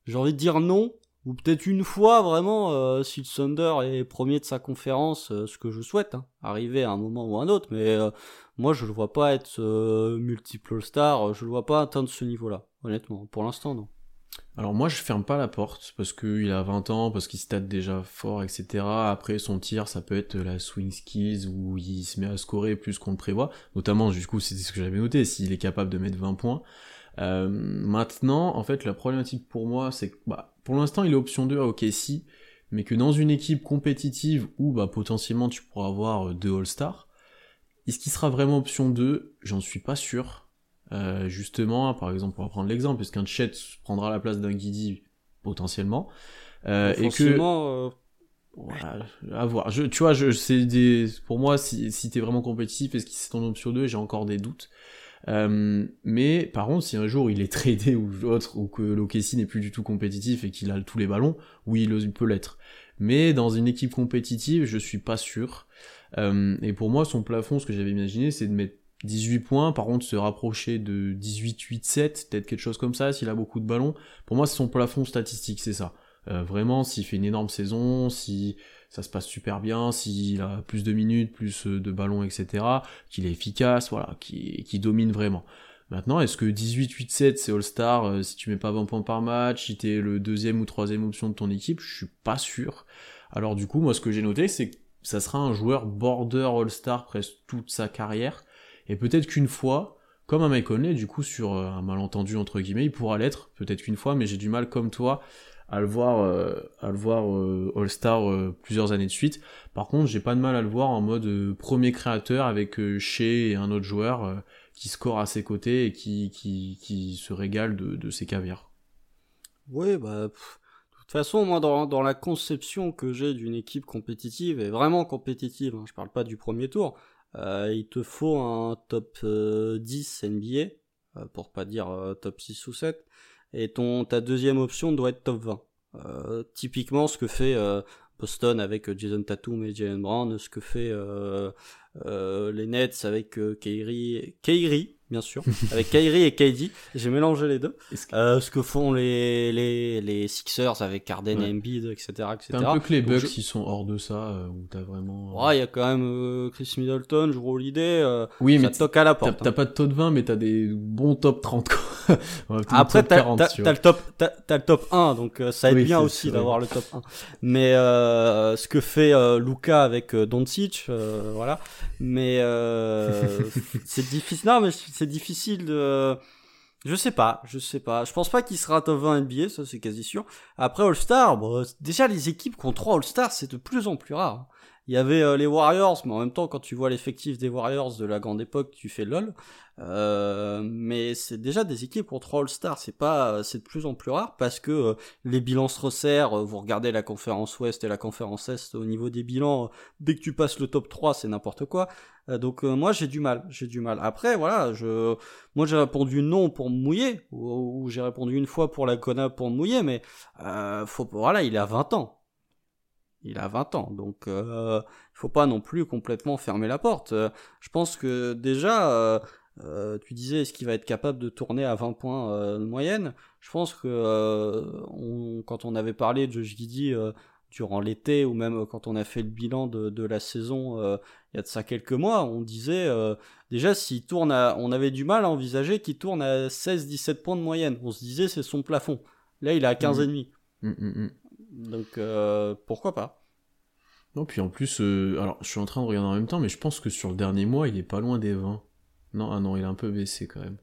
j'ai envie de dire non ou peut-être une fois vraiment euh, si le Thunder est premier de sa conférence, euh, ce que je souhaite, hein, arriver à un moment ou un autre, mais euh, moi je le vois pas être multiple All-Star, je le vois pas atteindre ce niveau-là, honnêtement, pour l'instant non. Alors moi je ferme pas la porte parce qu'il a 20 ans, parce qu'il state déjà fort, etc. Après son tir ça peut être la swing skills où il se met à scorer plus qu'on le prévoit, notamment du coup c'est ce que j'avais noté, s'il est capable de mettre 20 points. Maintenant en fait la problématique pour moi c'est que bah, pour l'instant, il est option 2 à OKC, mais que dans une équipe compétitive où bah, potentiellement tu pourras avoir euh, deux All-Stars, Est-ce qu'il sera vraiment option 2 J'en suis pas sûr. Euh, justement, par exemple, on va prendre l'exemple, est-ce qu'un Chet prendra la place d'un Guidi? Potentiellement euh, et que euh, voilà, à voir. Je, tu vois, je, c'est des, pour moi, si, si t'es vraiment compétitif, est-ce qu'il c'est ton option 2 J'ai encore des doutes. Euh, mais par contre, si un jour il est tradé ou autre, ou que l'OKC n'est plus du tout compétitif et qu'il a tous les ballons, oui, il peut l'être. Mais dans une équipe compétitive, je suis pas sûr. Euh, et pour moi, son plafond, ce que j'avais imaginé, c'est de mettre 18 points, par contre se rapprocher de 18-8-7, peut-être quelque chose comme ça, s'il a beaucoup de ballons. Pour moi, c'est son plafond statistique, c'est ça. Euh, vraiment, s'il fait une énorme saison, si ça se passe super bien, s'il a plus de minutes, plus euh, de ballons, etc., qu'il est efficace, voilà, qui, qui domine vraiment. Maintenant, est-ce que 18-8-7 c'est All-Star euh, si tu mets pas 20 points par match, si t'es le deuxième ou troisième option de ton équipe Je suis pas sûr. Alors du coup, moi ce que j'ai noté, c'est que ça sera un joueur border All-Star presque toute sa carrière, et peut-être qu'une fois, comme un Mike Conley, du coup sur un malentendu entre guillemets, il pourra l'être, peut-être qu'une fois, mais j'ai du mal comme toi à le voir, euh, à le voir euh, All-Star euh, plusieurs années de suite. Par contre, j'ai pas de mal à le voir en mode premier créateur avec Shea et un autre joueur qui score à ses côtés et qui, qui, qui se régale de, de ses caviars. Oui, bah, de toute façon, moi, dans, dans la conception que j'ai d'une équipe compétitive, et vraiment compétitive, hein, je parle pas du premier tour, euh, il te faut un top 10 NBA, pour pas dire top 6 ou 7, et ton ta deuxième option doit être top 20. Euh, typiquement ce que fait euh, Boston avec Jason Tatum et Jalen Brown, ce que fait euh, les Nets avec Kyrie, Kyrie bien sûr, avec Kyrie et KD. J'ai mélangé les deux. Euh, ce que font les, les, les Sixers avec Harden et Embiid, etc. etc. un peu que les Bucks, ils sont hors de ça, euh, où t'as vraiment... Euh, ouais, il y a quand même euh, Chris Middleton, je l'idée euh, oui, mais toque à la porte. T'as, pas de top 20, mais t'as des bons top 30, quoi. Après, t'as, le top, le top 1, donc ça aide bien aussi d'avoir le top 1. Mais ce que fait Luca avec Doncic, voilà. Mais c'est difficile. Non, mais c'est difficile de. Je sais pas, je sais pas. Je pense pas qu'il sera top 20 NBA, ça c'est quasi sûr. Après All-Star, bon, déjà les équipes qui ont 3 All-Star, c'est de plus en plus rare. Il y avait euh, les Warriors, mais en même temps, quand tu vois l'effectif des Warriors de la grande époque, tu fais lol. Euh, mais c'est déjà des équipes pour trois All-Stars, c'est pas, c'est de plus en plus rare parce que euh, les bilans se resserrent. Vous regardez la conférence Ouest et la conférence Est au niveau des bilans, dès que tu passes le top 3, c'est n'importe quoi. donc moi j'ai du mal, j'ai du mal. Après voilà, je, moi j'ai répondu non pour mouiller ou, j'ai répondu une fois pour la Kona pour mouiller, mais faut, voilà, il a 20 ans il a 20 ans, donc euh, il faut pas non plus complètement fermer la porte. Euh, je pense que déjà, euh, euh, tu disais est-ce qu'il va être capable de tourner à 20 points de moyenne? Je pense que quand on avait parlé de Josh Giddy durant l'été ou même quand on a fait le bilan de, de la saison il y a de ça quelques mois, on disait déjà s'il tourne à, on avait du mal à envisager qu'il tourne à 16-17 points de moyenne. On se disait c'est son plafond. Là il est à 15 et demi. Mmh, mmh, mmh. Donc euh, pourquoi pas? Non, puis en plus, euh, alors je suis en train de regarder en même temps, mais je pense que sur le dernier mois, il est pas loin des 20. Non, ah non, il a un peu baissé quand même.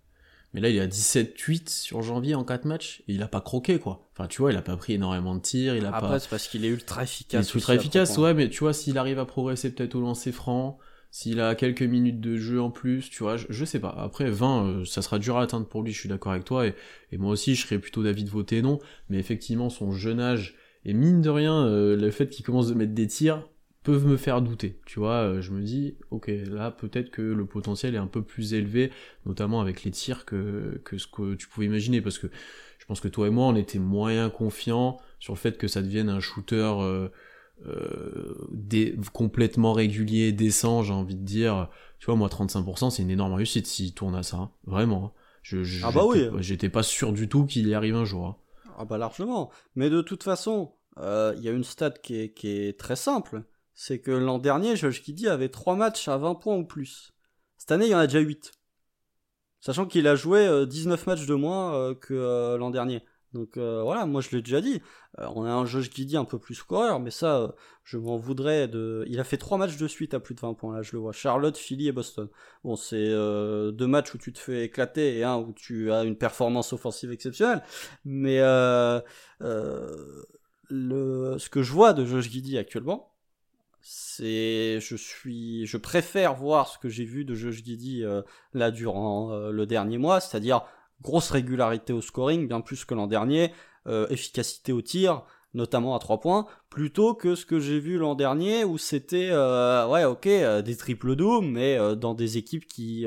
Mais là, il est à 17-8 sur janvier en 4 matchs, et il a pas croqué, quoi. Enfin, tu vois, il a pas pris énormément de tirs, il a Après, pas... c'est parce qu'il est ultra efficace. Il est ultra efficace, ouais, mais tu vois, s'il arrive à progresser peut-être au lancer franc, s'il a quelques minutes de jeu en plus, tu vois, je, sais pas. Après, 20, euh, ça sera dur à atteindre pour lui, je suis d'accord avec toi, et, et moi aussi, je serais plutôt d'avis de voter non, mais effectivement, son jeune âge et mine de rien, euh, le fait qu'il commence de mettre des tirs peuvent me faire douter. Tu vois, euh, je me dis, ok, là peut-être que le potentiel est un peu plus élevé, notamment avec les tirs que, que ce que tu pouvais imaginer, parce que je pense que toi et moi, on était moyen confiants sur le fait que ça devienne un shooter euh, euh, complètement régulier, décent, j'ai envie de dire. Tu vois, moi, 35%, c'est une énorme réussite s'il tourne à ça, hein. vraiment. Hein. Je, ah bah oui. J'étais pas sûr du tout qu'il y arrive un jour. Hein. Ah bah largement. Mais de toute façon, euh, il y a une stat qui est, qui est très simple. C'est que l'an dernier, Josh Giddy avait 3 matchs à 20 points ou plus. Cette année, il y en a déjà 8. Sachant qu'il a joué 19 euh, matchs de moins euh, que l'an dernier. Donc euh, voilà, moi je l'ai déjà dit. Euh, on a un Josh Giddy un peu plus scoreur, mais ça, euh, je m'en voudrais de. Il a fait trois matchs de suite à plus de 20 points, là je le vois. Charlotte, Philly et Boston. Bon, c'est deux matchs où tu te fais éclater et un où tu as une performance offensive exceptionnelle. Mais le... ce que je vois de Josh Giddy actuellement, c'est, je suis, je préfère voir ce que j'ai vu de Josh Giddy euh, là durant le dernier mois, c'est-à-dire grosse régularité au scoring, bien plus que l'an dernier, euh, efficacité au tir, notamment à trois points, plutôt que ce que j'ai vu l'an dernier où c'était, ouais, ok, des triple doubles, mais dans des équipes qui,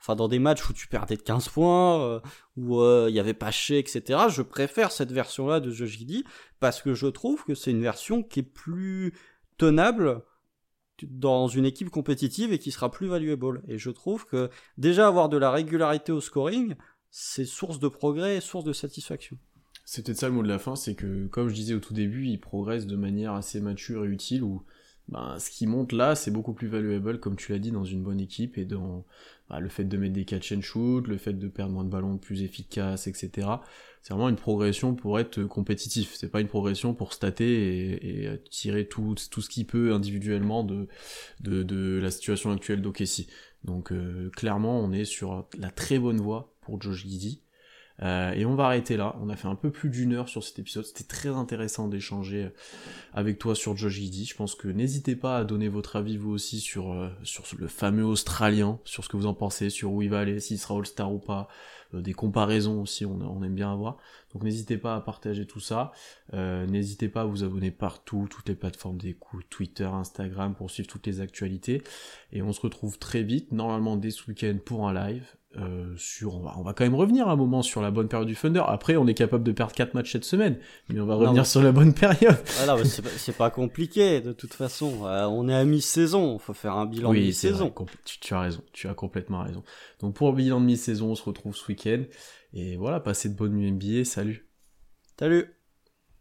enfin dans des matchs où tu perdais de 15 points, où il y avait pas chez, etc. Je préfère cette version-là de Giddy parce que je trouve que c'est une version qui est plus tenable dans une équipe compétitive et qui sera plus valuable. Et je trouve que déjà avoir de la régularité au scoring, c'est source de progrès et source de satisfaction. C'est ça le mot de la fin, c'est que comme je disais au tout début, il progresse de manière assez mature et utile où ben, ce qui monte là, c'est beaucoup plus valuable, comme tu l'as dit, dans une bonne équipe et dans ben, le fait de mettre des catch and shoot, le fait de perdre moins de ballons plus efficace, etc c'est vraiment une progression pour être compétitif. C'est pas une progression pour stater et, tirer tout, tout ce qu'il peut individuellement de, de, de la situation actuelle d'Okessi. Donc euh, clairement, on est sur la très bonne voie pour Josh Giddy. Euh, et on va arrêter là. On a fait un peu plus d'une heure sur cet épisode. C'était très intéressant d'échanger avec toi sur Josh Giddy. Je pense que n'hésitez pas à donner votre avis vous aussi sur, euh, sur le fameux Australien, sur ce que vous en pensez, sur où il va aller, s'il sera All-Star ou pas, euh, des comparaisons aussi, on, aime bien avoir. Donc n'hésitez pas à partager tout ça. Euh, n'hésitez pas à vous abonner partout, toutes les plateformes d'écoute, Twitter, Instagram, pour suivre toutes les actualités. Et on se retrouve très vite, normalement dès ce week-end pour un live. Euh, sur, on va, quand même revenir un moment sur la bonne période du Thunder. Après, on est capable de perdre 4 matchs cette semaine, mais on va revenir sur la bonne période. Voilà, c'est pas, compliqué de toute façon. on est à mi-saison, faut faire un bilan oui, mi-saison. Tu, tu, as raison, tu as complètement raison. Donc pour le bilan de mi-saison, on se retrouve ce week-end. Et voilà, passez de bonnes nuits NBA, salut. Salut